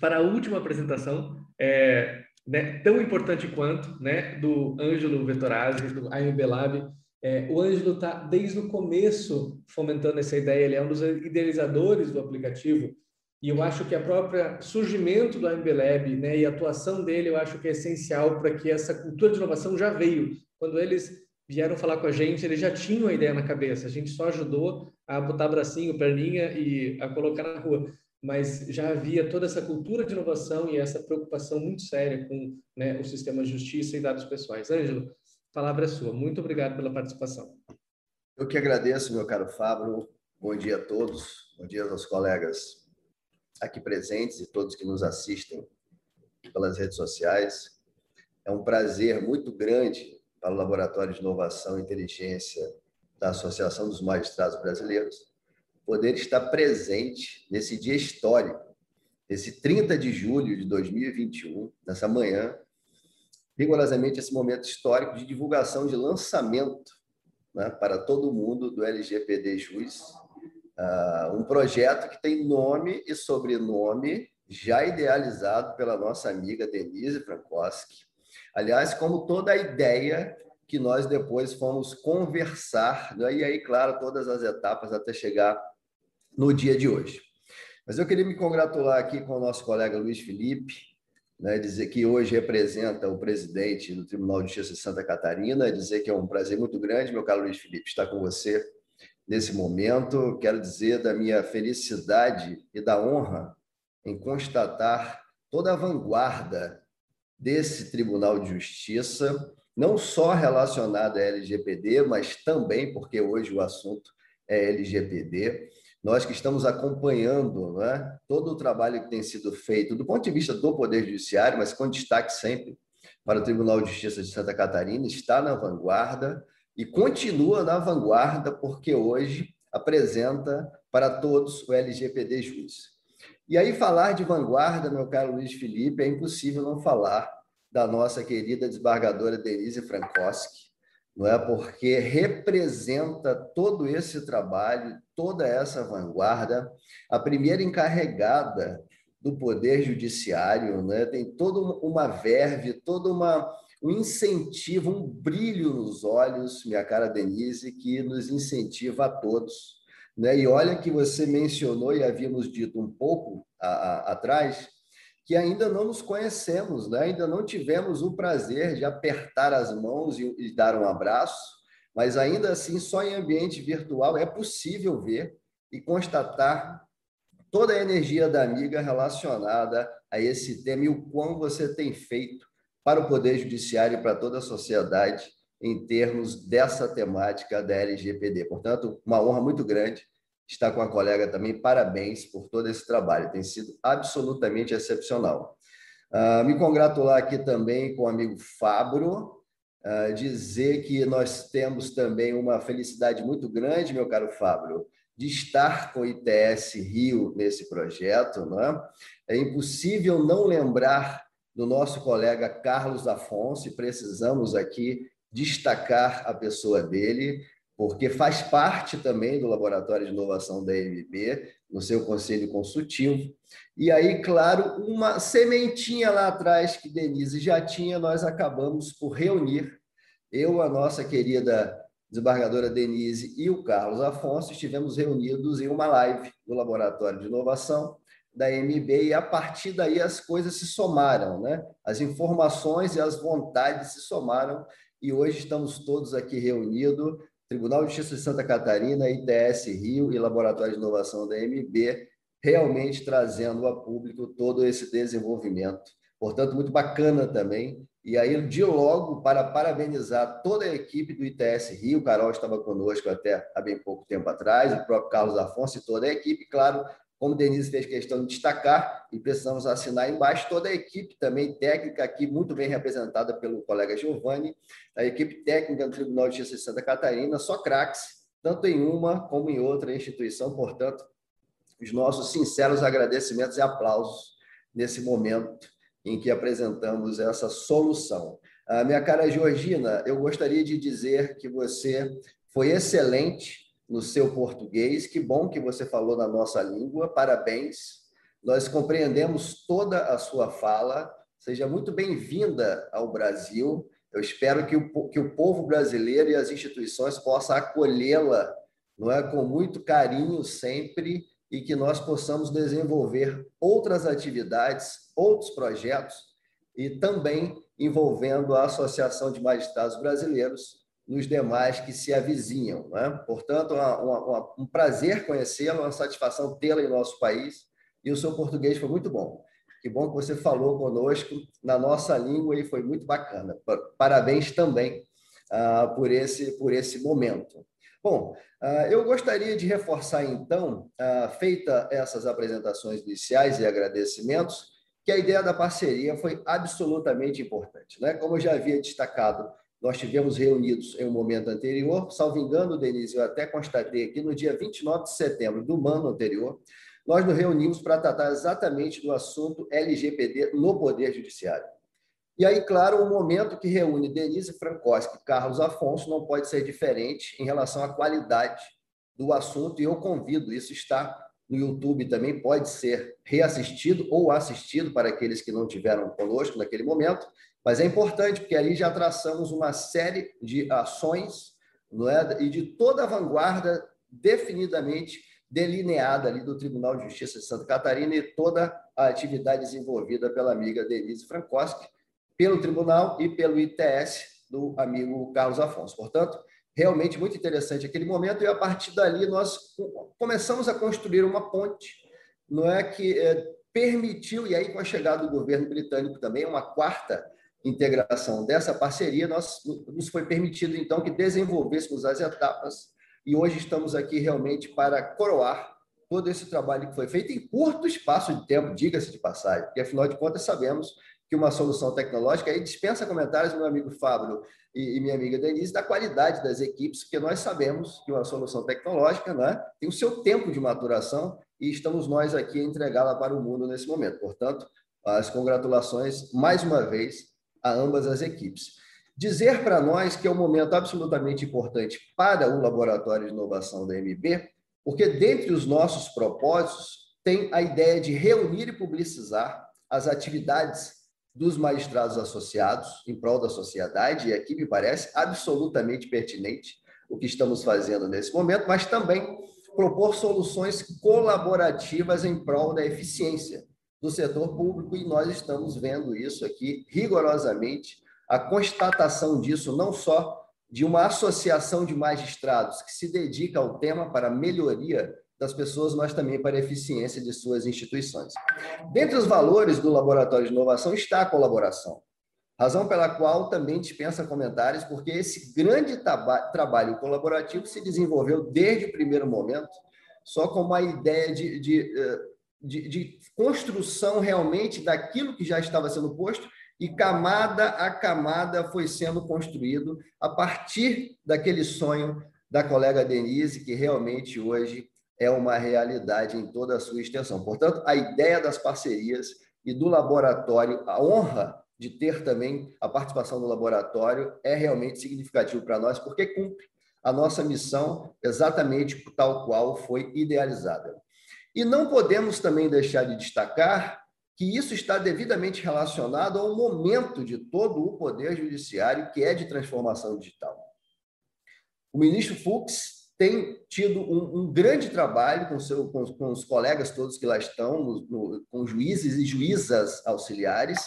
para a última apresentação, é, né, tão importante quanto, né, do Ângelo Vettorazzi, do AMB Lab. É, o Ângelo está desde o começo fomentando essa ideia, ele é um dos idealizadores do aplicativo, e eu acho que a própria surgimento do AMB Lab né, e a atuação dele, eu acho que é essencial para que essa cultura de inovação já veio. Quando eles vieram falar com a gente, eles já tinham a ideia na cabeça, a gente só ajudou a botar bracinho, perninha e a colocar na rua. Mas já havia toda essa cultura de inovação e essa preocupação muito séria com né, o sistema de justiça e dados pessoais. Ângelo, palavra é sua. Muito obrigado pela participação. Eu que agradeço, meu caro Fábio. Bom dia a todos. Bom dia aos colegas aqui presentes e todos que nos assistem pelas redes sociais. É um prazer muito grande para o Laboratório de Inovação e Inteligência da Associação dos Magistrados Brasileiros, poder estar presente nesse dia histórico, esse 30 de julho de 2021, nessa manhã, rigorosamente esse momento histórico de divulgação de lançamento né, para todo mundo do LGPD JUS, uh, um projeto que tem nome e sobrenome já idealizado pela nossa amiga Denise Frankowski. Aliás, como toda a ideia que nós depois fomos conversar, né? e aí, claro, todas as etapas até chegar no dia de hoje. Mas eu queria me congratular aqui com o nosso colega Luiz Felipe, né, dizer que hoje representa o presidente do Tribunal de Justiça de Santa Catarina, dizer que é um prazer muito grande, meu caro Luiz Felipe, estar com você nesse momento. Quero dizer da minha felicidade e da honra em constatar toda a vanguarda desse Tribunal de Justiça, não só relacionada à LGPD, mas também porque hoje o assunto é LGPD. Nós que estamos acompanhando né, todo o trabalho que tem sido feito do ponto de vista do Poder Judiciário, mas com destaque sempre para o Tribunal de Justiça de Santa Catarina, está na vanguarda, e continua na vanguarda, porque hoje apresenta para todos o LGPD Jus. E aí, falar de vanguarda, meu caro Luiz Felipe, é impossível não falar da nossa querida desembargadora Denise Frankowski, não é? Porque representa todo esse trabalho, toda essa vanguarda, a primeira encarregada do poder judiciário, né? Tem toda uma verve, toda uma um incentivo, um brilho nos olhos, minha cara Denise, que nos incentiva a todos. Né? E olha que você mencionou e havíamos dito um pouco a, a, atrás que ainda não nos conhecemos, né? ainda não tivemos o prazer de apertar as mãos e, e dar um abraço, mas ainda assim, só em ambiente virtual é possível ver e constatar toda a energia da amiga relacionada a esse tema e o quão você tem feito para o Poder Judiciário e para toda a sociedade em termos dessa temática da LGPD. Portanto, uma honra muito grande estar com a colega também. Parabéns por todo esse trabalho, tem sido absolutamente excepcional. Uh, me congratular aqui também com o amigo Fabro, uh, dizer que nós temos também uma felicidade muito grande, meu caro Fabro, de estar com o ITS Rio nesse projeto. Né? É impossível não lembrar do nosso colega Carlos Afonso, precisamos aqui destacar a pessoa dele, porque faz parte também do Laboratório de Inovação da EMB, no seu conselho consultivo. E aí, claro, uma sementinha lá atrás que Denise já tinha, nós acabamos por reunir. Eu, a nossa querida desembargadora Denise e o Carlos Afonso estivemos reunidos em uma live do Laboratório de Inovação, da MB e a partir daí as coisas se somaram, né? As informações e as vontades se somaram e hoje estamos todos aqui reunidos, Tribunal de Justiça de Santa Catarina, ITS Rio e Laboratório de Inovação da MB, realmente trazendo a público todo esse desenvolvimento. Portanto, muito bacana também. E aí, de logo, para parabenizar toda a equipe do ITS Rio, Carol estava conosco até há bem pouco tempo atrás, o próprio Carlos Afonso e toda a equipe, claro, como Denise fez questão de destacar, e precisamos assinar embaixo, toda a equipe também técnica aqui, muito bem representada pelo colega Giovanni, a equipe técnica do Tribunal de Justiça de Santa Catarina, só craques, tanto em uma como em outra instituição, portanto, os nossos sinceros agradecimentos e aplausos nesse momento em que apresentamos essa solução. A minha cara Georgina, eu gostaria de dizer que você foi excelente no seu português. Que bom que você falou na nossa língua. Parabéns. Nós compreendemos toda a sua fala. Seja muito bem-vinda ao Brasil. Eu espero que o, que o povo brasileiro e as instituições possam acolhê-la, não é, com muito carinho sempre e que nós possamos desenvolver outras atividades, outros projetos e também envolvendo a Associação de Magistrados Brasileiros nos demais que se avizinham. Né? Portanto, uma, uma, um prazer conhecê-la, uma satisfação tê-la em nosso país, e o seu português foi muito bom. Que bom que você falou conosco na nossa língua e foi muito bacana. Parabéns também uh, por, esse, por esse momento. Bom, uh, eu gostaria de reforçar, então, uh, feita essas apresentações iniciais e agradecimentos, que a ideia da parceria foi absolutamente importante. Né? Como eu já havia destacado nós tivemos reunidos em um momento anterior, salvo engano, Denise, eu até constatei aqui, no dia 29 de setembro do ano anterior, nós nos reunimos para tratar exatamente do assunto LGPD no Poder Judiciário. E aí, claro, o momento que reúne Denise Frankowski e Carlos Afonso não pode ser diferente em relação à qualidade do assunto, e eu convido, isso está no YouTube também, pode ser reassistido ou assistido para aqueles que não tiveram conosco naquele momento, mas é importante, porque ali já traçamos uma série de ações é? e de toda a vanguarda definidamente delineada ali do Tribunal de Justiça de Santa Catarina e toda a atividade desenvolvida pela amiga Denise Frankowski, pelo Tribunal e pelo ITS do amigo Carlos Afonso. Portanto, realmente muito interessante aquele momento e a partir dali nós começamos a construir uma ponte, não é que é, permitiu e aí com a chegada do governo britânico também uma quarta integração dessa parceria, nós, nos foi permitido, então, que desenvolvêssemos as etapas e hoje estamos aqui realmente para coroar todo esse trabalho que foi feito em curto espaço de tempo, diga-se de passagem, porque, afinal de contas, sabemos que uma solução tecnológica, aí dispensa comentários, meu amigo Fábio e, minha amiga Denise, da qualidade das equipes, porque nós sabemos que uma solução tecnológica né, tem o seu tempo de maturação e estamos nós aqui a entregá-la para o mundo nesse momento. Portanto, as congratulações mais uma vez a ambas as equipes. Dizer para nós que é um momento absolutamente importante para o Laboratório de Inovação da MB, porque dentre os nossos propósitos tem a ideia de reunir e publicizar as atividades dos magistrados associados em prol da sociedade, e aqui me parece absolutamente pertinente o que estamos fazendo nesse momento, mas também propor soluções colaborativas em prol da eficiência do setor público, e nós estamos vendo isso aqui rigorosamente, a constatação disso não só de uma associação de magistrados que se dedica ao tema para melhoria das pessoas, mas também para a eficiência de suas instituições. Dentre os valores do Laboratório de Inovação está a colaboração, razão pela qual também dispensa comentários, porque esse grande trabalho colaborativo se desenvolveu desde o primeiro momento, só com uma ideia de, de, eh, de, de construção realmente daquilo que já estava sendo posto e camada a camada foi sendo construído a partir daquele sonho da colega Denise, que realmente hoje é uma realidade em toda a sua extensão. Portanto, a ideia das parcerias e do laboratório, a honra de ter também a participação do laboratório é realmente significativo para nós, porque cumpre a nossa missão exatamente tal qual foi idealizada. E não podemos também deixar de destacar que isso está devidamente relacionado ao momento de todo o poder judiciário, que é de transformação digital. O ministro Fux tem tido um, um grande trabalho com, seu, com, com, os colegas todos que lá estão, no, no, com juízes e juízas auxiliares,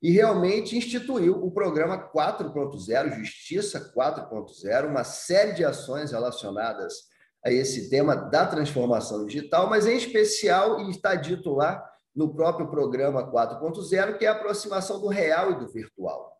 e realmente instituiu o programa 4.0, Justiça 4.0, uma série de ações relacionadas a esse tema da transformação digital, mas em especial, e está dito lá no próprio programa 4.0, que é a aproximação do real e do virtual.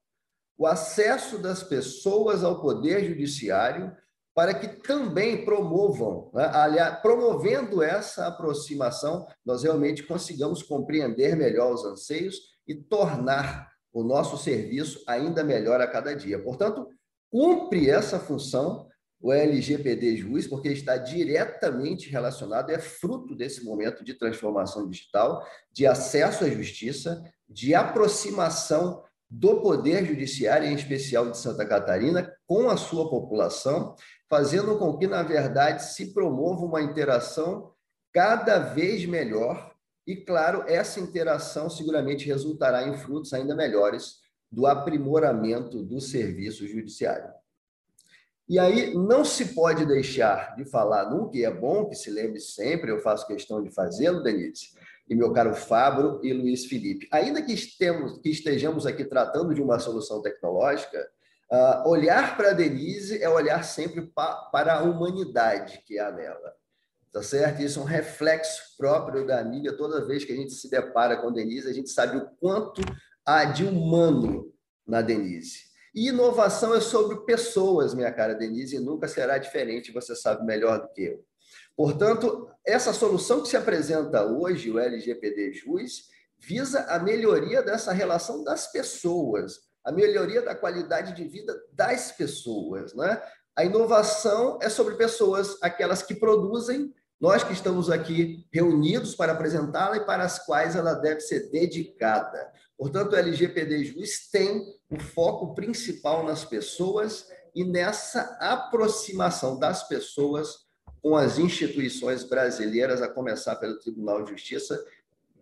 O acesso das pessoas ao poder judiciário para que também promovam, né? aliás, promovendo essa aproximação, nós realmente consigamos compreender melhor os anseios e tornar o nosso serviço ainda melhor a cada dia. Portanto, cumpre essa função o LGPD Juiz, porque está diretamente relacionado, é fruto desse momento de transformação digital, de acesso à justiça, de aproximação do Poder Judiciário, em especial de Santa Catarina, com a sua população, fazendo com que, na verdade, se promova uma interação cada vez melhor. E, claro, essa interação seguramente resultará em frutos ainda melhores do aprimoramento do serviço judiciário. E aí não se pode deixar de falar nunca, e é bom que se lembre sempre, eu faço questão de fazê-lo, Denise, e meu caro Fábio e Luiz Felipe. Ainda que, estemos, que estejamos aqui tratando de uma solução tecnológica, Uh, olhar para a Denise é olhar sempre pa, para a humanidade que há nela. Tá certo? Isso é um reflexo próprio da amiga. Toda vez que a gente se depara com a Denise, a gente sabe o quanto há de humano na Denise. E inovação é sobre pessoas, minha cara Denise, e nunca será diferente, você sabe melhor do que eu. Portanto, essa solução que se apresenta hoje, o LGPD JUS, visa a melhoria dessa relação das pessoas a melhoria da qualidade de vida das pessoas. Né? A inovação é sobre pessoas, aquelas que produzem, nós que estamos aqui reunidos para apresentá-la e para as quais ela deve ser dedicada. Portanto, o LGPD Juiz tem o foco principal nas pessoas e nessa aproximação das pessoas com as instituições brasileiras, a começar pelo Tribunal de Justiça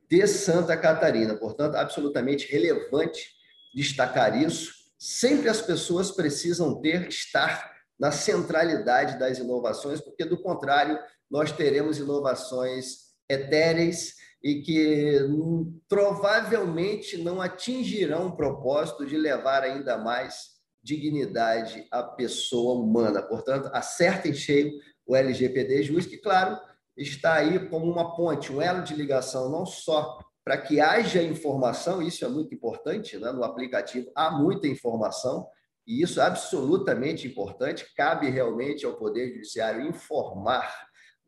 de Santa Catarina. Portanto, absolutamente relevante destacar isso. Sempre as pessoas precisam ter, estar na centralidade das inovações, porque, do contrário, nós teremos inovações etéreis e que hum, provavelmente não atingirão o propósito de levar ainda mais dignidade à pessoa humana. Portanto, acertem cheio o LGPD Juiz, que, claro, está aí como uma ponte, um elo de ligação não só para que haja informação, isso é muito importante, né? no aplicativo há muita informação, e isso é absolutamente importante, cabe realmente ao Poder Judiciário informar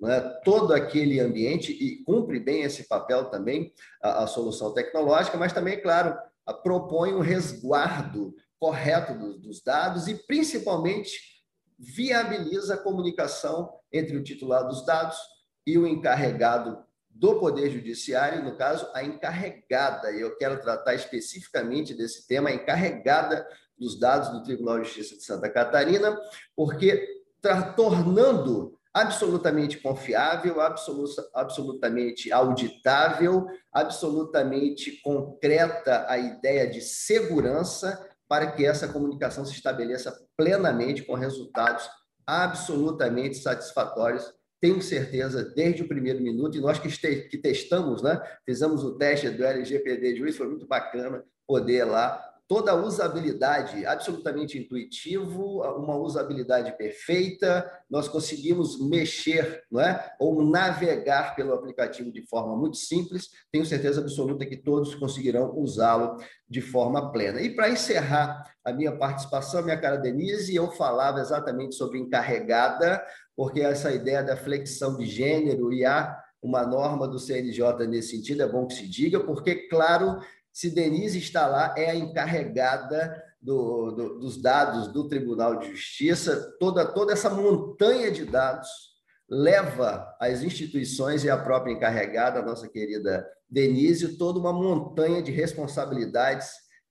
né, todo aquele ambiente e cumpre bem esse papel também a, a, solução tecnológica, mas também, claro, propõe um resguardo correto dos dados e, principalmente, viabiliza a comunicação entre o titular dos dados e o encarregado do Poder Judiciário, no caso, a encarregada, e eu quero tratar especificamente desse tema, a encarregada dos dados do Tribunal de Justiça de Santa Catarina, porque tornando absolutamente confiável, absoluta, absolutamente auditável, absolutamente concreta a ideia de segurança para que essa comunicação se estabeleça plenamente com resultados absolutamente satisfatórios. Tenho certeza, desde o primeiro minuto, e nós que, que testamos, né? fizemos o teste do LGPD Juiz, foi muito bacana poder lá toda a usabilidade absolutamente intuitivo, uma usabilidade perfeita, nós conseguimos mexer, não é? ou navegar pelo aplicativo de forma muito simples, tenho certeza absoluta que todos conseguirão usá-lo de forma plena. E para encerrar a minha participação, minha cara Denise, eu falava exatamente sobre encarregada, porque essa ideia da flexão de gênero e há uma norma do CNJ nesse sentido, é bom que se diga, porque, claro, se Denise está lá, é a encarregada do, do, dos dados do Tribunal de Justiça, toda, toda essa montanha de dados leva as instituições e a própria encarregada, a nossa querida Denise, toda uma montanha de responsabilidades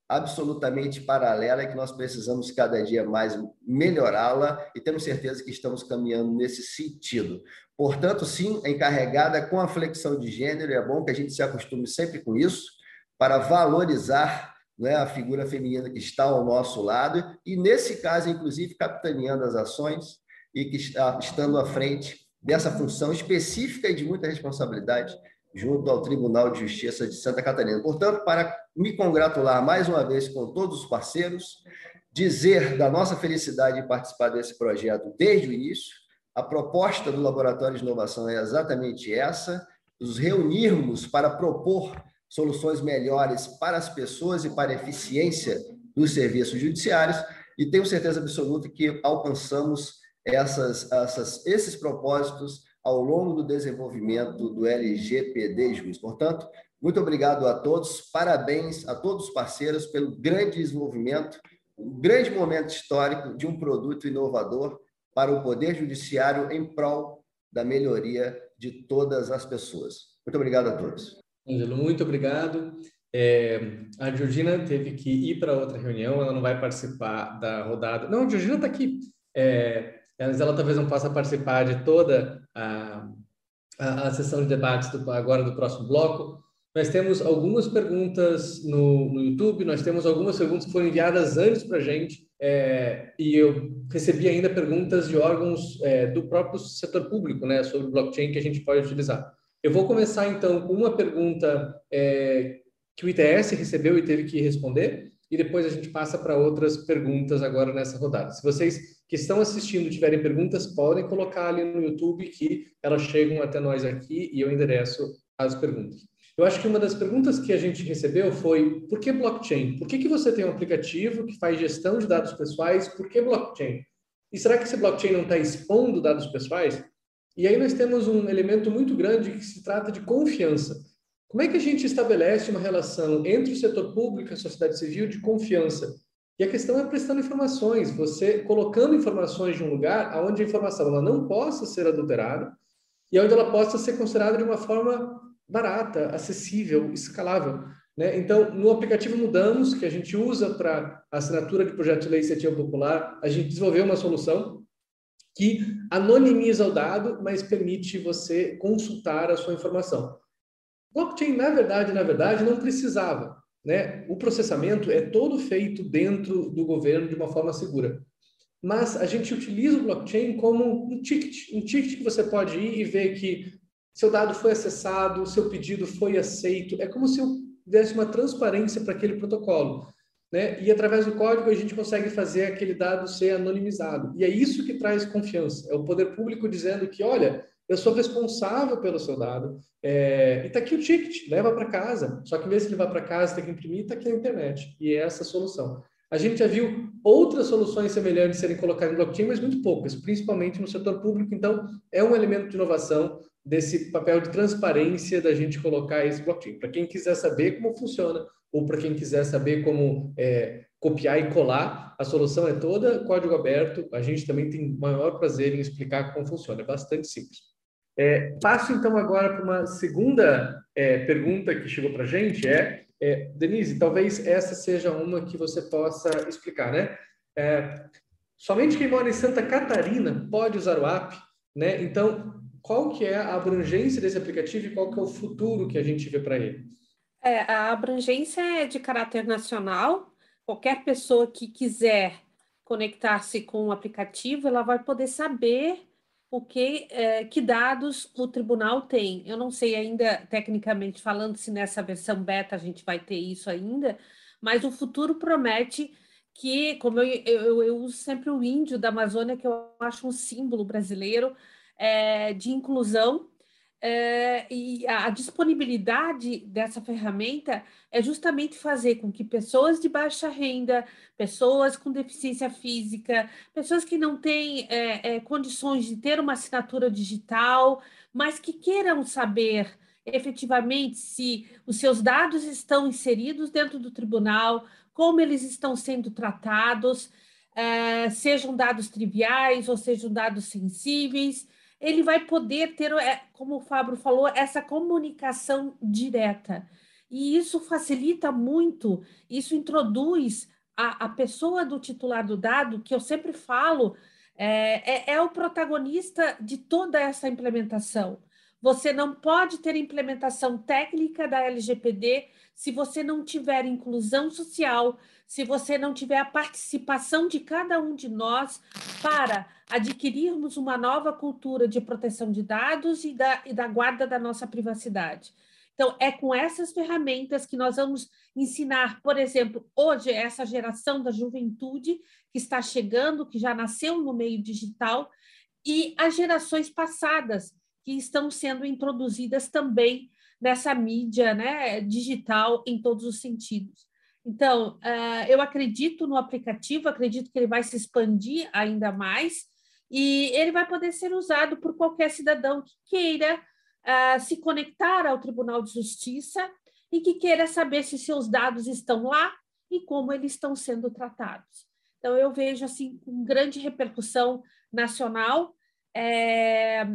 absolutamente paralela que nós precisamos cada dia mais melhorá-la e temos certeza que estamos caminhando nesse sentido. Portanto, sim, encarregada com a flexão de gênero, é bom que a gente se acostume sempre com isso, para valorizar né, a figura feminina que está ao nosso lado e, nesse caso, inclusive, capitaneando as ações e que está estando à frente dessa função específica e de muita responsabilidade junto ao Tribunal de Justiça de Santa Catarina. Portanto, para me congratular mais uma vez com todos os parceiros, dizer da nossa felicidade em participar desse projeto desde o início, a proposta do Laboratório de Inovação é exatamente essa, nos reunirmos para propor soluções melhores para as pessoas e para a eficiência dos serviços judiciários, e tenho certeza absoluta que alcançamos essas, essas, esses propósitos ao longo do desenvolvimento do LGPD Juiz. Portanto, muito obrigado a todos, parabéns a todos os parceiros pelo grande desenvolvimento, um grande momento histórico de um produto inovador para o Poder Judiciário em prol da melhoria de todas as pessoas. Muito obrigado a todos. Ângelo, muito obrigado. É, a Georgina teve que ir para outra reunião, ela não vai participar da rodada. Não, a Georgina está aqui. É, mas ela talvez não possa participar de toda a, a, a sessão de debates do, agora do próximo bloco. Nós temos algumas perguntas no, no YouTube, nós temos algumas perguntas que foram enviadas antes para a gente, é, e eu recebi ainda perguntas de órgãos é, do próprio setor público, né, sobre blockchain que a gente pode utilizar. Eu vou começar então com uma pergunta é, que o ITS recebeu e teve que responder, e depois a gente passa para outras perguntas agora nessa rodada. Se vocês que estão assistindo tiverem perguntas, podem colocar ali no YouTube que elas chegam até nós aqui e eu endereço as perguntas. Eu acho que uma das perguntas que a gente recebeu foi: por que blockchain? Por que, que você tem um aplicativo que faz gestão de dados pessoais? Por que blockchain? E será que esse blockchain não está expondo dados pessoais? E aí nós temos um elemento muito grande que se trata de confiança. Como é que a gente estabelece uma relação entre o setor público e a sociedade civil de confiança? E a questão é prestando informações, você colocando informações de um lugar onde a informação ela não possa ser adulterada e onde ela possa ser considerada de uma forma barata, acessível, escalável. Né? Então, no aplicativo Mudamos, que a gente usa para assinatura de projeto de lei iniciativa popular, a gente desenvolveu uma solução que anonimiza o dado, mas permite você consultar a sua informação. Blockchain, na verdade, na verdade, não precisava. Né? O processamento é todo feito dentro do governo de uma forma segura. Mas a gente utiliza o blockchain como um ticket, um ticket que você pode ir e ver que seu dado foi acessado, seu pedido foi aceito. É como se eu desse uma transparência para aquele protocolo né? E através do código a gente consegue fazer aquele dado ser anonimizado. E é isso que traz confiança. É o poder público dizendo que, olha, eu sou responsável pelo seu dado. É... e está aqui o ticket, leva para casa. Só que vez de levar para casa, tem que imprimir, está aqui na internet. E é essa a solução. A gente já viu outras soluções semelhantes serem colocadas em blockchain, mas muito poucas, principalmente no setor público. Então, é um elemento de inovação desse papel de transparência da gente colocar esse blockchain. Para quem quiser saber como funciona, ou para quem quiser saber como é, copiar e colar, a solução é toda código aberto. A gente também tem maior prazer em explicar como funciona, é bastante simples. É, passo então agora para uma segunda é, pergunta que chegou para a gente, é, é, Denise, talvez essa seja uma que você possa explicar, né? É, somente quem mora em Santa Catarina pode usar o app, né? Então, qual que é a abrangência desse aplicativo e qual que é o futuro que a gente vê para ele? É, a abrangência é de caráter nacional. Qualquer pessoa que quiser conectar-se com o aplicativo, ela vai poder saber o que, é, que dados o tribunal tem. Eu não sei ainda, tecnicamente falando, se nessa versão beta a gente vai ter isso ainda, mas o futuro promete que, como eu, eu, eu uso sempre o índio da Amazônia, que eu acho um símbolo brasileiro é, de inclusão, é, e a disponibilidade dessa ferramenta é justamente fazer com que pessoas de baixa renda, pessoas com deficiência física, pessoas que não têm é, é, condições de ter uma assinatura digital, mas que queiram saber efetivamente se os seus dados estão inseridos dentro do tribunal, como eles estão sendo tratados, é, sejam dados triviais ou sejam dados sensíveis, ele vai poder ter, é, como o Fábio falou, essa comunicação direta. E isso facilita muito, isso introduz a, a pessoa do titular do dado, que eu sempre falo, é, é, é o protagonista de toda essa implementação. Você não pode ter implementação técnica da LGPD se você não tiver inclusão social, se você não tiver a participação de cada um de nós para adquirirmos uma nova cultura de proteção de dados e da, e da guarda da nossa privacidade. Então, é com essas ferramentas que nós vamos ensinar, por exemplo, hoje, essa geração da juventude que está chegando, que já nasceu no meio digital, e as gerações passadas, que estão sendo introduzidas também nessa mídia né, digital em todos os sentidos. Então, uh, eu acredito no aplicativo, acredito que ele vai se expandir ainda mais e ele vai poder ser usado por qualquer cidadão que queira uh, se conectar ao Tribunal de Justiça e que queira saber se seus dados estão lá e como eles estão sendo tratados. Então, eu vejo assim com grande repercussão nacional. É,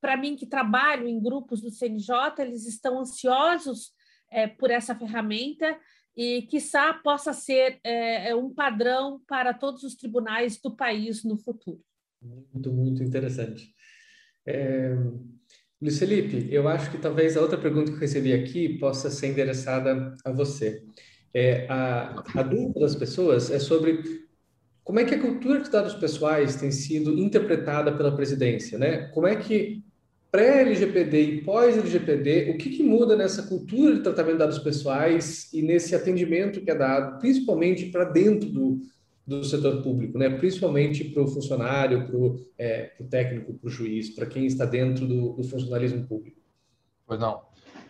Para mim, que trabalho em grupos do CNJ, eles estão ansiosos é, por essa ferramenta e, quiçá, possa ser é, é, um padrão para todos os tribunais do país no futuro. Muito, muito interessante. É... Luiz Felipe, eu acho que talvez a outra pergunta que eu recebi aqui possa ser endereçada a você. É, a, a dúvida das pessoas é sobre como é que a cultura de dados pessoais tem sido interpretada pela presidência, né? Como é que pré-LGPD e pós-LGPD, o que, que, muda nessa cultura de tratamento de dados pessoais e nesse atendimento que é dado, principalmente para dentro do, do setor público, né? principalmente para o funcionário, para o é, técnico, para o juiz, para quem está dentro do, do, funcionalismo público? Pois não.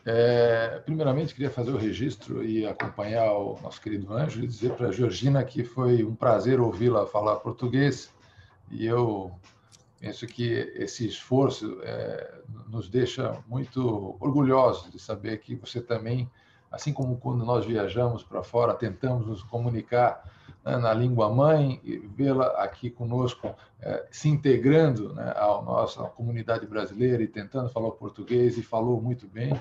É, primeiramente, queria fazer o registro e acompanhar o nosso querido Anjo e dizer para a Georgina que foi um prazer ouvi-la falar português e eu penso que esse esforço é, nos deixa muito orgulhosos de saber que você também, assim como quando nós viajamos para fora, tentamos nos comunicar né, na língua mãe e vê-la aqui conosco é, se integrando né, à nossa comunidade brasileira e tentando falar português e falou muito bem.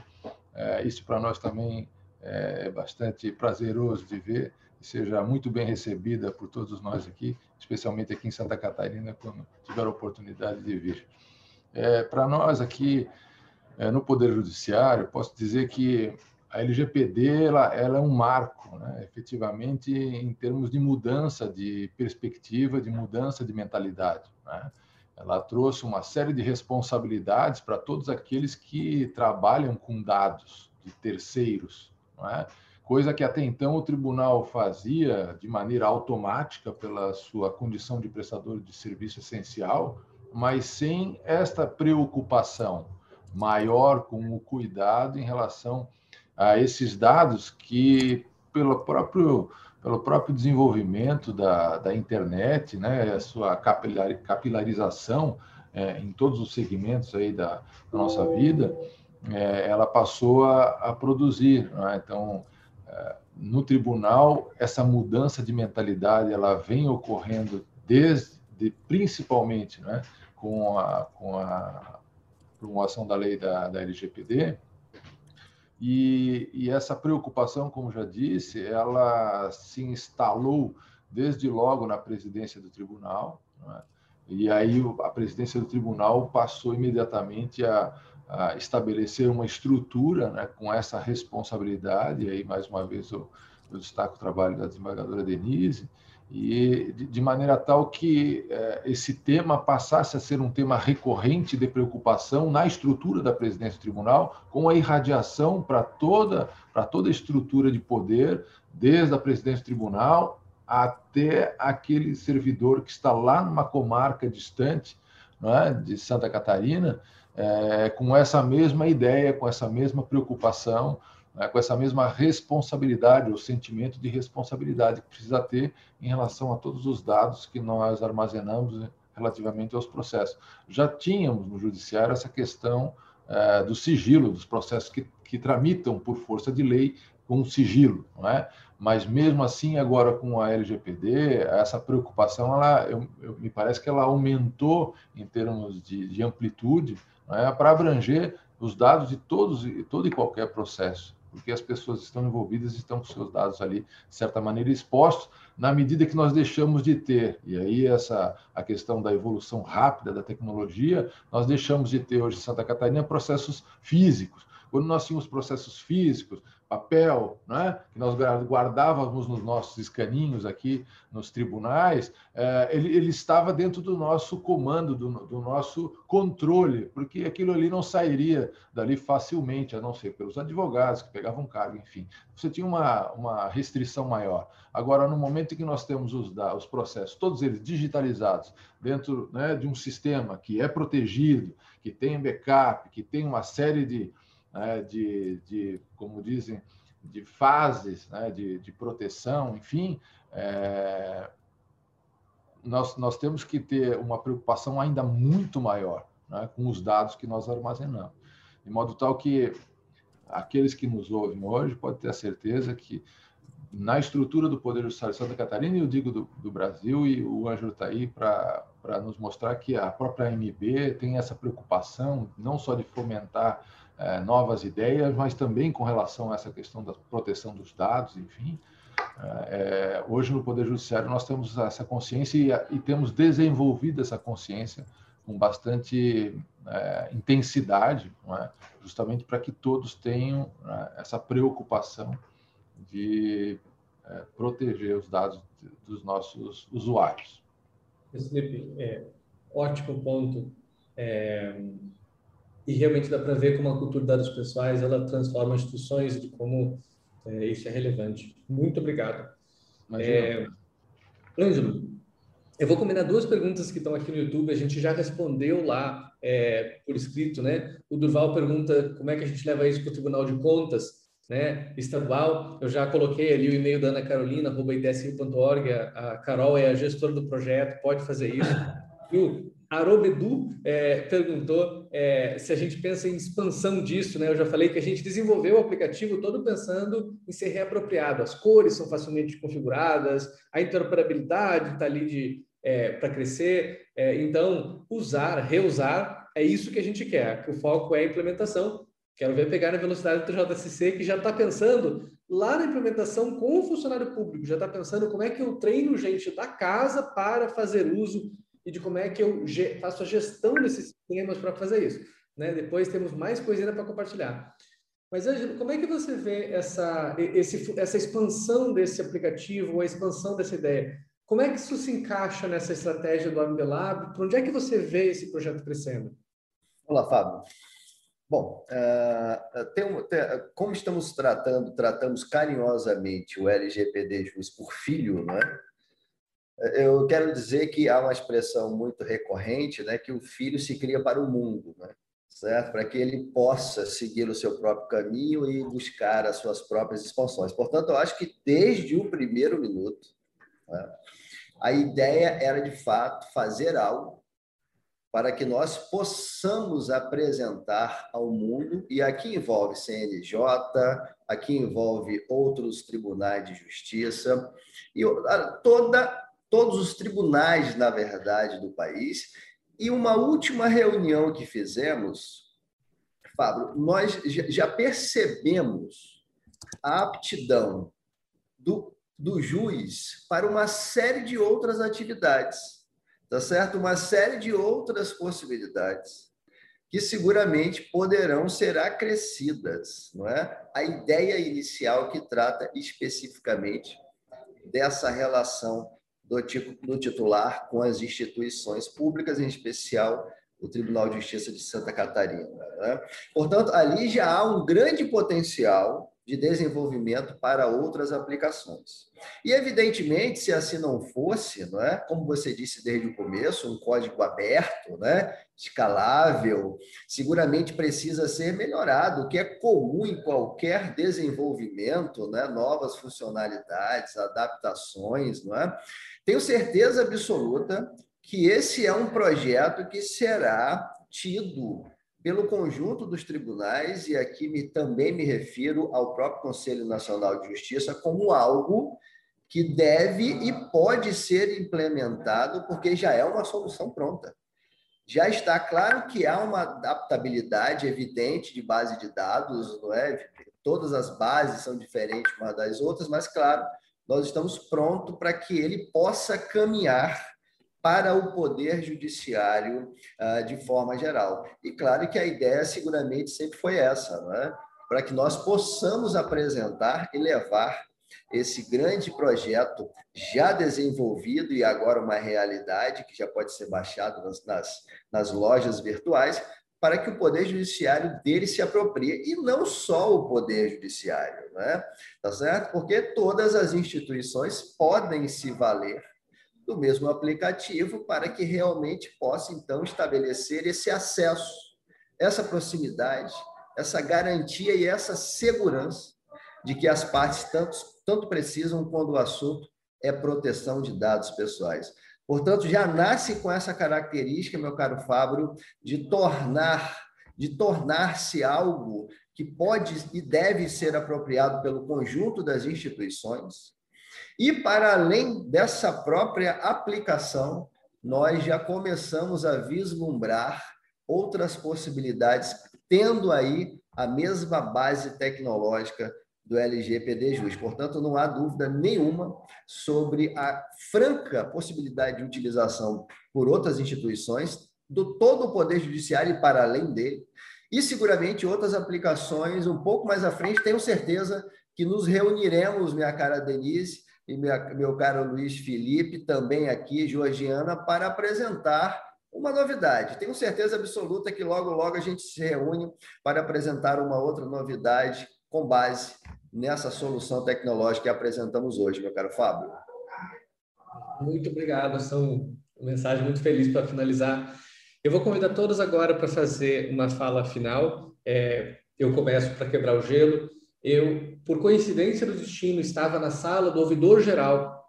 É, isso para nós também é bastante prazeroso de ver e seja muito bem recebida por todos nós aqui, especialmente aqui em Santa Catarina, quando tiver a oportunidade de vir. É, Para nós aqui é, no Poder Judiciário, posso dizer que a LGPD ela, ela é um marco, né, efetivamente, em termos de mudança de perspectiva, de mudança de mentalidade. Né? Ela trouxe uma série de responsabilidades para todos aqueles que trabalham com dados de terceiros. Não é? Coisa que até então o tribunal fazia de maneira automática pela sua condição de prestador de serviço essencial, mas sem esta preocupação maior com o cuidado em relação a esses dados que, pelo próprio, pelo próprio desenvolvimento da, da internet, né, a sua capilar, capilarização é, em todos os segmentos aí da, da nossa vida, é, ela passou a, a produzir. Né? Então, no tribunal, essa mudança de mentalidade ela vem ocorrendo desde, principalmente, né, com a, com a promulgação da lei da, da LGPD, e, e, essa preocupação, como já disse, ela se instalou desde logo na presidência do tribunal, né? e aí a presidência do tribunal passou imediatamente a, estabelecer uma estrutura né, com essa responsabilidade, e aí mais uma vez eu, eu destaco o trabalho da desembargadora Denise, e de, de maneira tal que eh, esse tema passasse a ser um tema recorrente de preocupação na estrutura da presidência do tribunal, com a irradiação para toda, para toda a estrutura de poder, desde a presidência do tribunal até aquele servidor que está lá numa comarca distante é, de Santa Catarina, eh, com essa mesma ideia, com essa mesma preocupação né, com essa mesma responsabilidade, o sentimento de responsabilidade que precisa ter em relação a todos os dados que nós armazenamos relativamente aos processos. Já tínhamos no judiciário essa questão é, do sigilo dos processos que, que tramitam por força de lei com sigilo, não é? Mas mesmo assim, agora com a LGPD, essa preocupação, ela, eu, eu, me parece que ela aumentou em termos de, de amplitude, é? para abranger os dados de todos, todo e qualquer processo porque as pessoas estão envolvidas e estão com seus dados ali, de certa maneira, expostos, na medida que nós deixamos de ter, e aí essa a questão da evolução rápida da tecnologia, nós deixamos de ter hoje em Santa Catarina processos físicos. Quando nós tínhamos processos físicos, papel, né, que nós guardávamos nos nossos escaninhos aqui nos tribunais, é, ele, ele, estava dentro do nosso comando, do, do, nosso controle, porque aquilo ali não sairia dali facilmente, a não ser pelos advogados que pegavam cargo, enfim. Você tinha uma, uma restrição maior. Agora, no momento em que nós temos os, os processos, todos eles digitalizados, dentro né, de um sistema que é protegido, que tem backup, que tem uma série de né, de, de, como dizem, de fases né, de, de proteção, enfim, é, nós, nós temos que ter uma preocupação ainda muito maior né, com os dados que nós armazenamos. De modo tal que aqueles que nos ouvem hoje podem ter a certeza que na estrutura do Poder Judiciário de Santa Catarina, e eu digo do, do Brasil, e o Ângelo está aí para nos mostrar que a própria MB tem essa preocupação, não só de fomentar é, novas ideias, mas também com relação a essa questão da proteção dos dados, enfim. É, hoje no Poder Judiciário nós temos essa consciência e, e temos desenvolvido essa consciência com bastante é, intensidade, é? justamente para que todos tenham né, essa preocupação de é, proteger os dados dos nossos usuários. Felipe, é, ótimo ponto. É, e realmente dá para ver como a cultura de dados pessoais ela transforma instituições de como é, isso é relevante. Muito obrigado. É, Ângelo, eu vou combinar duas perguntas que estão aqui no YouTube, a gente já respondeu lá é, por escrito, né? O Durval pergunta como é que a gente leva isso para o Tribunal de Contas, né, estadual. Eu já coloquei ali o e-mail da Ana Carolina, itsi.org, a Carol é a gestora do projeto, pode fazer isso. E o Arobedu é, perguntou é, se a gente pensa em expansão disso, né? Eu já falei que a gente desenvolveu o aplicativo todo pensando em ser reapropriado. As cores são facilmente configuradas, a interoperabilidade está ali é, para crescer. É, então, usar, reusar, é isso que a gente quer. Que o foco é a implementação. Quero ver pegar na velocidade do TJSC, que já está pensando lá na implementação com o funcionário público, já está pensando como é que eu treino gente da casa para fazer uso e de como é que eu faço a gestão desses sistemas para fazer isso. Né? Depois temos mais coisa para compartilhar. Mas, Ângelo, como é que você vê essa, esse, essa expansão desse aplicativo, a expansão dessa ideia? Como é que isso se encaixa nessa estratégia do AMBLab? Para onde é que você vê esse projeto crescendo? Olá, Fábio. Bom, uh, tem, tem, como estamos tratando, tratamos carinhosamente o LGPD Jus por filho, não é? Eu quero dizer que há uma expressão muito recorrente, né, que o filho se cria para o mundo, né, certo? Para que ele possa seguir o seu próprio caminho e buscar as suas próprias expansões. Portanto, eu acho que desde o primeiro minuto, né, a ideia era de fato fazer algo para que nós possamos apresentar ao mundo, e aqui envolve CNJ, aqui envolve outros tribunais de justiça, e toda, todos os tribunais, na verdade, do país. E uma última reunião que fizemos, Fábio, nós já percebemos a aptidão do, do juiz para uma série de outras atividades tá certo? Uma série de outras possibilidades que seguramente poderão ser acrescidas, não é? A ideia inicial que trata especificamente dessa relação do, do titular com as instituições públicas, em especial o Tribunal de Justiça de Santa Catarina. Né? Portanto, ali já há um grande potencial de desenvolvimento para outras aplicações. E, evidentemente, se assim não fosse, não é? como você disse desde o começo, um código aberto, né? escalável, seguramente precisa ser melhorado, o que é comum em qualquer desenvolvimento, né? novas funcionalidades, adaptações. Não é? Tenho certeza absoluta que esse é um projeto que será tido pelo conjunto dos tribunais, e aqui me, também me refiro ao próprio Conselho Nacional de Justiça, como algo que deve e pode ser implementado, porque já é uma solução pronta. Já está claro que há uma adaptabilidade evidente de base de dados, não é? Todas as bases são diferentes umas das outras, mas, claro, nós estamos prontos para que ele possa caminhar para o Poder Judiciário uh, de forma geral. E claro que a ideia seguramente sempre foi essa, não é? para que nós possamos apresentar e levar esse grande projeto já desenvolvido e agora uma realidade que já pode ser baixado nas, nas, nas lojas virtuais, para que o Poder Judiciário dele se aproprie, e não só o Poder Judiciário, né? Tá certo? Porque todas as instituições podem se valer do mesmo aplicativo para que realmente possa, então, estabelecer esse acesso, essa proximidade, essa garantia e essa segurança de que as partes tanto, tanto precisam quando o assunto é proteção de dados pessoais. Portanto, já nasce com essa característica, meu caro Fábio, de tornar de tornar-se algo que pode e deve ser apropriado pelo conjunto das instituições, e para além dessa própria aplicação, nós já começamos a vislumbrar outras possibilidades, tendo aí a mesma base tecnológica do LGPD JUS. Portanto, não há dúvida nenhuma sobre a franca possibilidade de utilização por outras instituições do todo o Poder Judiciário e para além dele, e seguramente outras aplicações um pouco mais à frente, tenho certeza que nos reuniremos, minha cara Denise, e minha, meu caro Luiz Felipe, também aqui, Georgiana, para apresentar uma novidade. Tenho certeza absoluta que logo, logo a gente se reúne para apresentar uma outra novidade com base nessa solução tecnológica que apresentamos hoje, meu caro Fábio. Muito obrigado, são uma mensagem muito feliz para finalizar. Eu vou convidar todos agora para fazer uma fala final. É, eu começo para quebrar o gelo. Eu, por coincidência do destino, estava na sala do ouvidor geral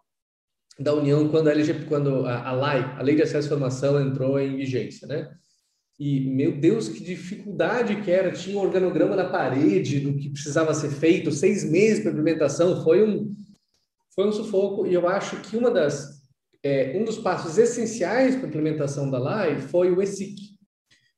da União quando a, LG, quando a, a LAI, a Lei de Acesso à Informação, entrou em vigência, né? E, meu Deus, que dificuldade que era. Tinha um organograma na parede do que precisava ser feito, seis meses para implementação. Foi um, foi um sufoco. E eu acho que uma das, é, um dos passos essenciais para a implementação da LAI foi o ESIC,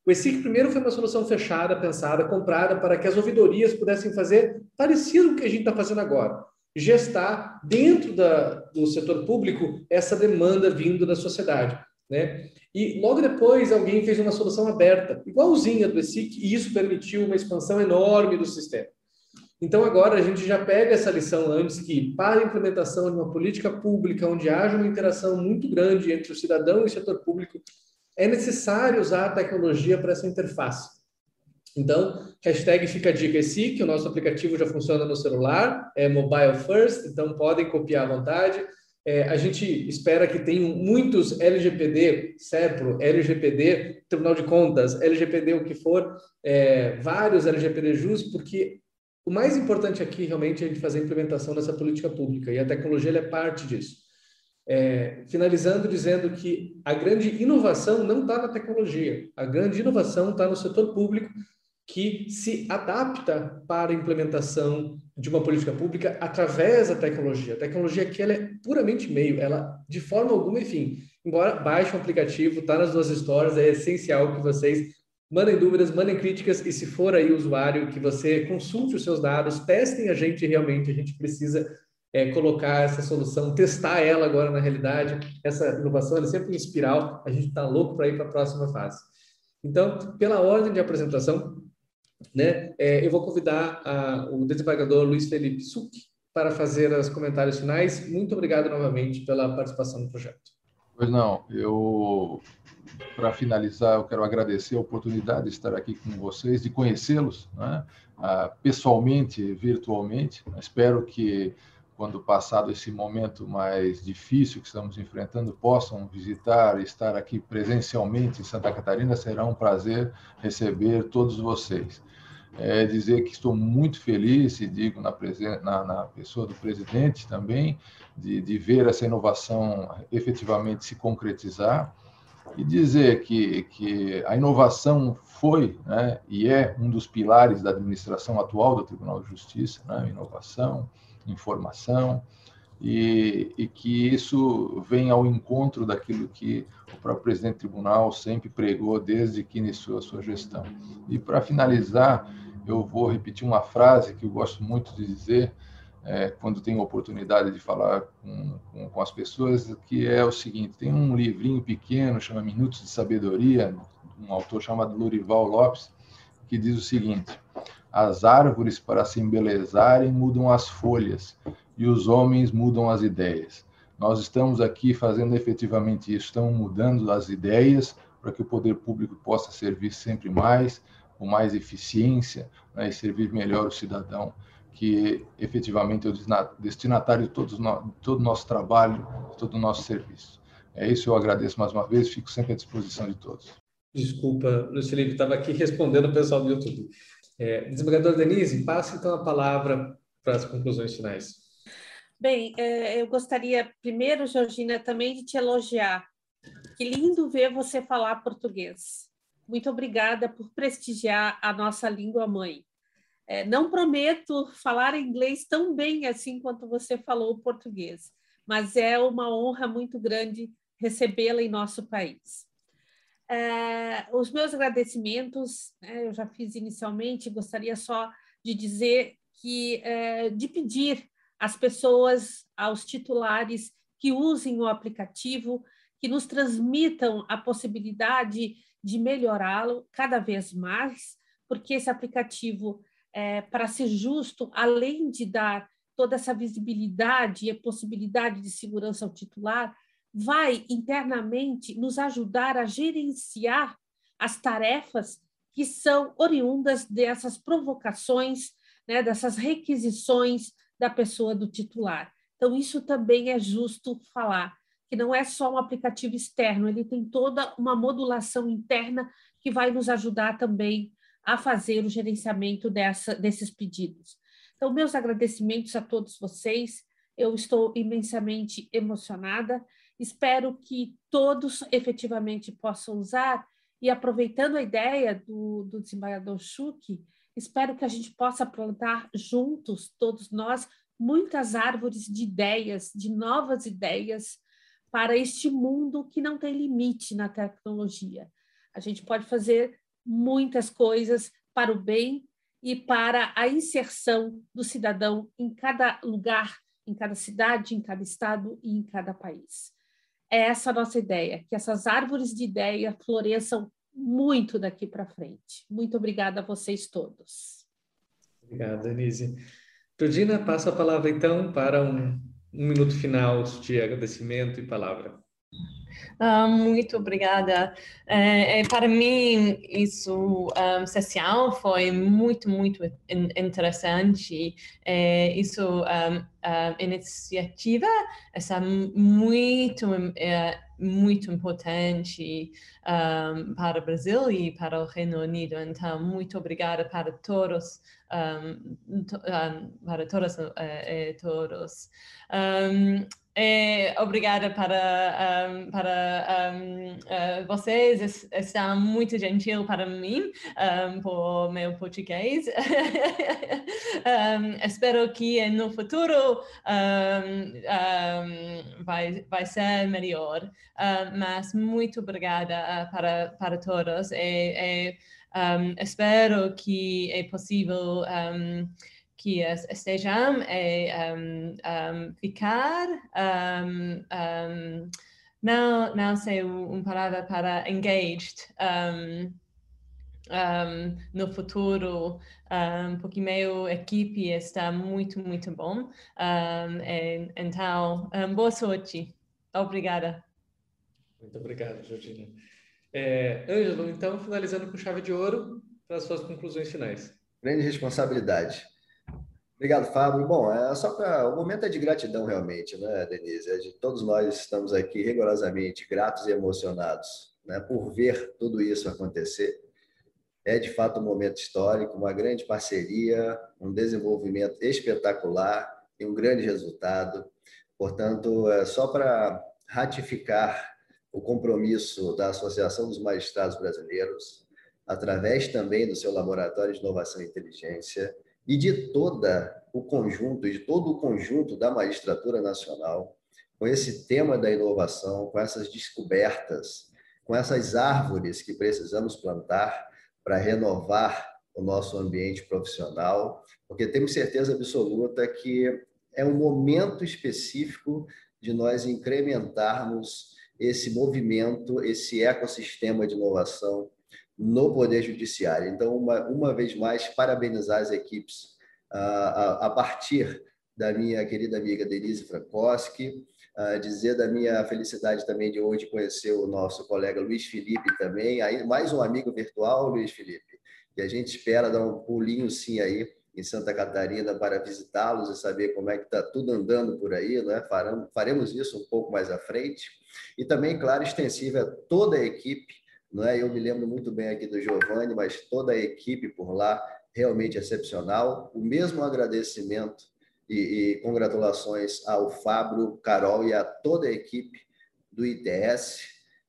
o ESIC primeiro foi uma solução fechada, pensada, comprada para que as ouvidorias pudessem fazer parecido com o que a gente está fazendo agora. Gestar dentro da, do setor público essa demanda vindo da sociedade. Né? E logo depois alguém fez uma solução aberta, igualzinha do ESIC, e isso permitiu uma expansão enorme do sistema. Então agora a gente já pega essa lição antes que, para a implementação de uma política pública onde haja uma interação muito grande entre o cidadão e o setor público, é necessário usar a tecnologia para essa interface. Então, hashtag fica a dica que o nosso aplicativo já funciona no celular, é mobile first, então podem copiar à vontade. É, a gente espera que tenham muitos LGPD, CEPRO, LGPD, Tribunal de Contas, LGPD o que for, é, vários LGPD JUS, porque o mais importante aqui realmente é a gente fazer a implementação dessa política pública e a tecnologia é parte disso. é, finalizando dizendo que a grande inovação não está na tecnologia, a grande inovação está no setor público que se adapta para a implementação de uma política pública através da tecnologia. A tecnologia aqui ela é puramente meio, ela de forma alguma, enfim, embora baixe um aplicativo, está nas duas histórias, é essencial que vocês mandem dúvidas, mandem críticas e se for aí usuário, que você consulte os seus dados, testem a gente realmente, a gente precisa é, colocar essa solução, testar ela agora na realidade. Essa inovação é sempre em espiral, a gente está louco para ir para a próxima fase. Então, pela ordem de apresentação, né, é, eu vou convidar a, o desembargador Luiz Felipe Suc para fazer os comentários finais. Muito obrigado novamente pela participação no projeto. Pois não, eu, para finalizar, eu quero agradecer a oportunidade de estar aqui com vocês, de conhecê-los né, pessoalmente, virtualmente. Espero que quando passado esse momento mais difícil que estamos enfrentando, possam visitar e estar aqui presencialmente em Santa Catarina, será um prazer receber todos vocês. É dizer que estou muito feliz, e digo na, na, na pessoa do presidente também, de, de ver essa inovação efetivamente se concretizar e dizer que, que a inovação foi né, e é um dos pilares da administração atual do Tribunal de Justiça, né, inovação, informação, e, e, que isso vem ao encontro daquilo que o próprio presidente do tribunal sempre pregou desde que iniciou a sua gestão. E para finalizar, eu vou repetir uma frase que eu gosto muito de dizer é, quando tenho oportunidade de falar com, com, com, as pessoas, que é o seguinte: tem um livrinho pequeno, chama Minutos de Sabedoria, um autor chamado Lurival Lopes, que diz o seguinte: as árvores, para se embelezarem, mudam as folhas e os homens mudam as ideias. Nós estamos aqui fazendo efetivamente isso, estamos mudando as ideias para que o poder público possa servir sempre mais, com mais eficiência, né, e servir melhor o cidadão, que efetivamente é o destinatário de todo, todo o nosso trabalho, de todo o nosso serviço. É isso, eu agradeço mais uma vez, fico sempre à disposição de todos. Desculpa, Luiz Felipe, estava aqui respondendo o pessoal do YouTube. É, desembargador Denise, passe então a palavra para as conclusões finais. Bem, é, eu gostaria primeiro, Georgina, também de te elogiar. Que lindo ver você falar português. Muito obrigada por prestigiar a nossa língua mãe. É, não prometo falar inglês tão bem assim quanto você falou português, mas é uma honra muito grande recebê-la em nosso país. É, os meus agradecimentos, né, eu já fiz inicialmente, gostaria só de dizer que, é, de pedir às pessoas, aos titulares que usem o aplicativo, que nos transmitam a possibilidade de melhorá-lo cada vez mais, porque esse aplicativo, é, para ser justo, além de dar toda essa visibilidade e possibilidade de segurança ao titular, vai internamente nos ajudar a gerenciar as tarefas que são oriundas dessas provocações, né, dessas requisições da pessoa do titular. Então, isso também é justo falar, que não é só um aplicativo externo, ele tem toda uma modulação interna que vai nos ajudar também a fazer o gerenciamento dessa, desses pedidos. Então, meus agradecimentos a todos vocês, eu estou imensamente emocionada. Espero que todos efetivamente possam usar. E aproveitando a ideia do, do desembargador Schuch, espero que a gente possa plantar juntos, todos nós, muitas árvores de ideias, de novas ideias para este mundo que não tem limite na tecnologia. A gente pode fazer muitas coisas para o bem e para a inserção do cidadão em cada lugar, em cada cidade, em cada estado e em cada país é essa a nossa ideia, que essas árvores de ideia floresçam muito daqui para frente. Muito obrigada a vocês todos. Obrigado, Denise. Jordina, passo a palavra então para um, um minuto final de agradecimento e palavra. Uh, muito obrigada. É, é, para mim, isso, um, sessão foi muito, muito interessante. É, isso um, uh, iniciativa essa muito é, muito importante um, para o Brasil e para o Reino Unido. Então, muito obrigada para todos, um, to, um, para todas e todos. É, obrigada para, um, para um, uh, vocês, está muito gentil para mim, um, por meu português. espero que no futuro vai, vai ser melhor, mas muito obrigada uh, para, para todos. E, e espero que é possível que estejam a um, um, ficar, um, não, não sei uma palavra para engaged no futuro, porque meu equipe está muito, muito bom. então, boa sorte. Obrigada. Muito obrigado, Georgina. É, Ângelo, então, finalizando com chave de ouro para as suas conclusões finais. Grande responsabilidade. Obrigado, Fábio. Bom, é só para o momento é de gratidão realmente, né, Denise? É de todos nós estamos aqui rigorosamente gratos e emocionados, né, por ver tudo isso acontecer. É de fato um momento histórico, uma grande parceria, um desenvolvimento espetacular e um grande resultado. Portanto, é só para ratificar o compromisso da Associação dos Magistrados Brasileiros, através também do seu Laboratório de Inovação e Inteligência, e de toda o conjunto, de todo o conjunto da magistratura nacional, com esse tema da inovação, com essas descobertas, com essas árvores que precisamos plantar para renovar o nosso ambiente profissional, porque temos certeza absoluta que é um momento específico de nós incrementarmos esse movimento, esse ecossistema de inovação no Poder Judiciário. Então, uma, uma vez mais, parabenizar as equipes a, a, a partir da minha querida amiga Denise Frankowski, uh, dizer da minha felicidade também de hoje conhecer o nosso colega Luiz Felipe também, aí mais um amigo virtual, Luiz Felipe, e a gente espera dar um pulinho sim aí em Santa Catarina para visitá-los e saber como é que está tudo andando por aí, né? Faremos isso um pouco mais à frente. E também, claro, extensiva a toda a equipe não é? Eu me lembro muito bem aqui do Giovanni, mas toda a equipe por lá realmente excepcional. O mesmo agradecimento e, e congratulações ao Fábio, Carol e a toda a equipe do ITS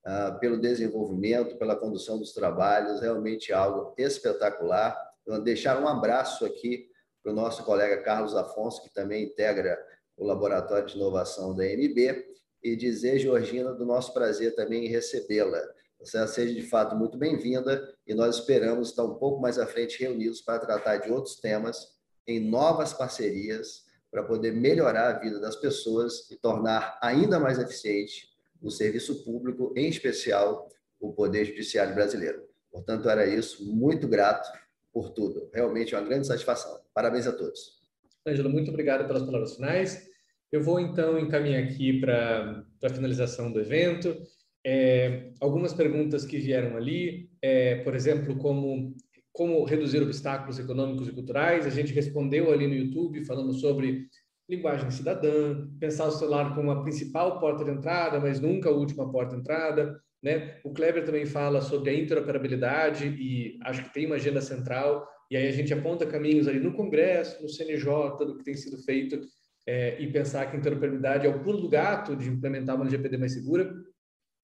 uh, ah, pelo desenvolvimento, pela condução dos trabalhos, realmente algo espetacular. Deixar um abraço aqui para o nosso colega Carlos Afonso, que também integra o Laboratório de Inovação da MB, e dizer, Georgina, do nosso prazer também em recebê-la seja de fato muito bem-vinda e nós esperamos estar um pouco mais à frente reunidos para tratar de outros temas em novas parcerias para poder melhorar a vida das pessoas e tornar ainda mais eficiente o serviço público, em especial o Poder Judiciário brasileiro. Portanto, era isso. Muito grato por tudo. Realmente é uma grande satisfação. Parabéns a todos. Ângelo, muito obrigado pelas palavras finais. Eu vou então encaminhar aqui para a finalização do evento. É, algumas perguntas que vieram ali, é, por exemplo, como como reduzir obstáculos econômicos e culturais. A gente respondeu ali no YouTube falando sobre linguagem cidadã, pensar o celular como a principal porta de entrada, mas nunca a última porta de entrada. Né? O Kleber também fala sobre a interoperabilidade e acho que tem uma agenda central. E aí a gente aponta caminhos ali no Congresso, no CNJ, do que tem sido feito é, e pensar que a interoperabilidade é o pulo do gato de implementar uma LGPD mais segura.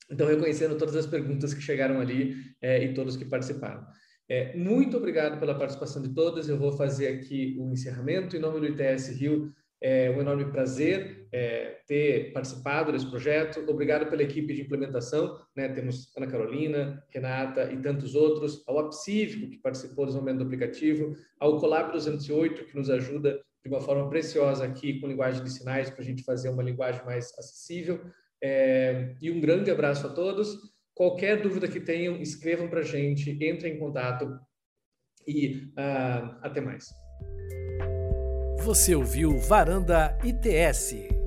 Então, reconhecendo todas as perguntas que chegaram ali é, e todos que participaram. É, muito obrigado pela participação de todos. Eu vou fazer aqui o encerramento. Em nome do ITS Rio, é um enorme prazer é, ter participado desse projeto. Obrigado pela equipe de implementação. Né? Temos Ana Carolina, Renata e tantos outros. Ao Apcívico, que participou do desenvolvimento do aplicativo. Ao Colab 208, que nos ajuda de uma forma preciosa aqui com linguagem de sinais para a gente fazer uma linguagem mais acessível. É, e um grande abraço a todos. Qualquer dúvida que tenham, escrevam para a gente, entrem em contato e uh, até mais. Você ouviu Varanda ITS.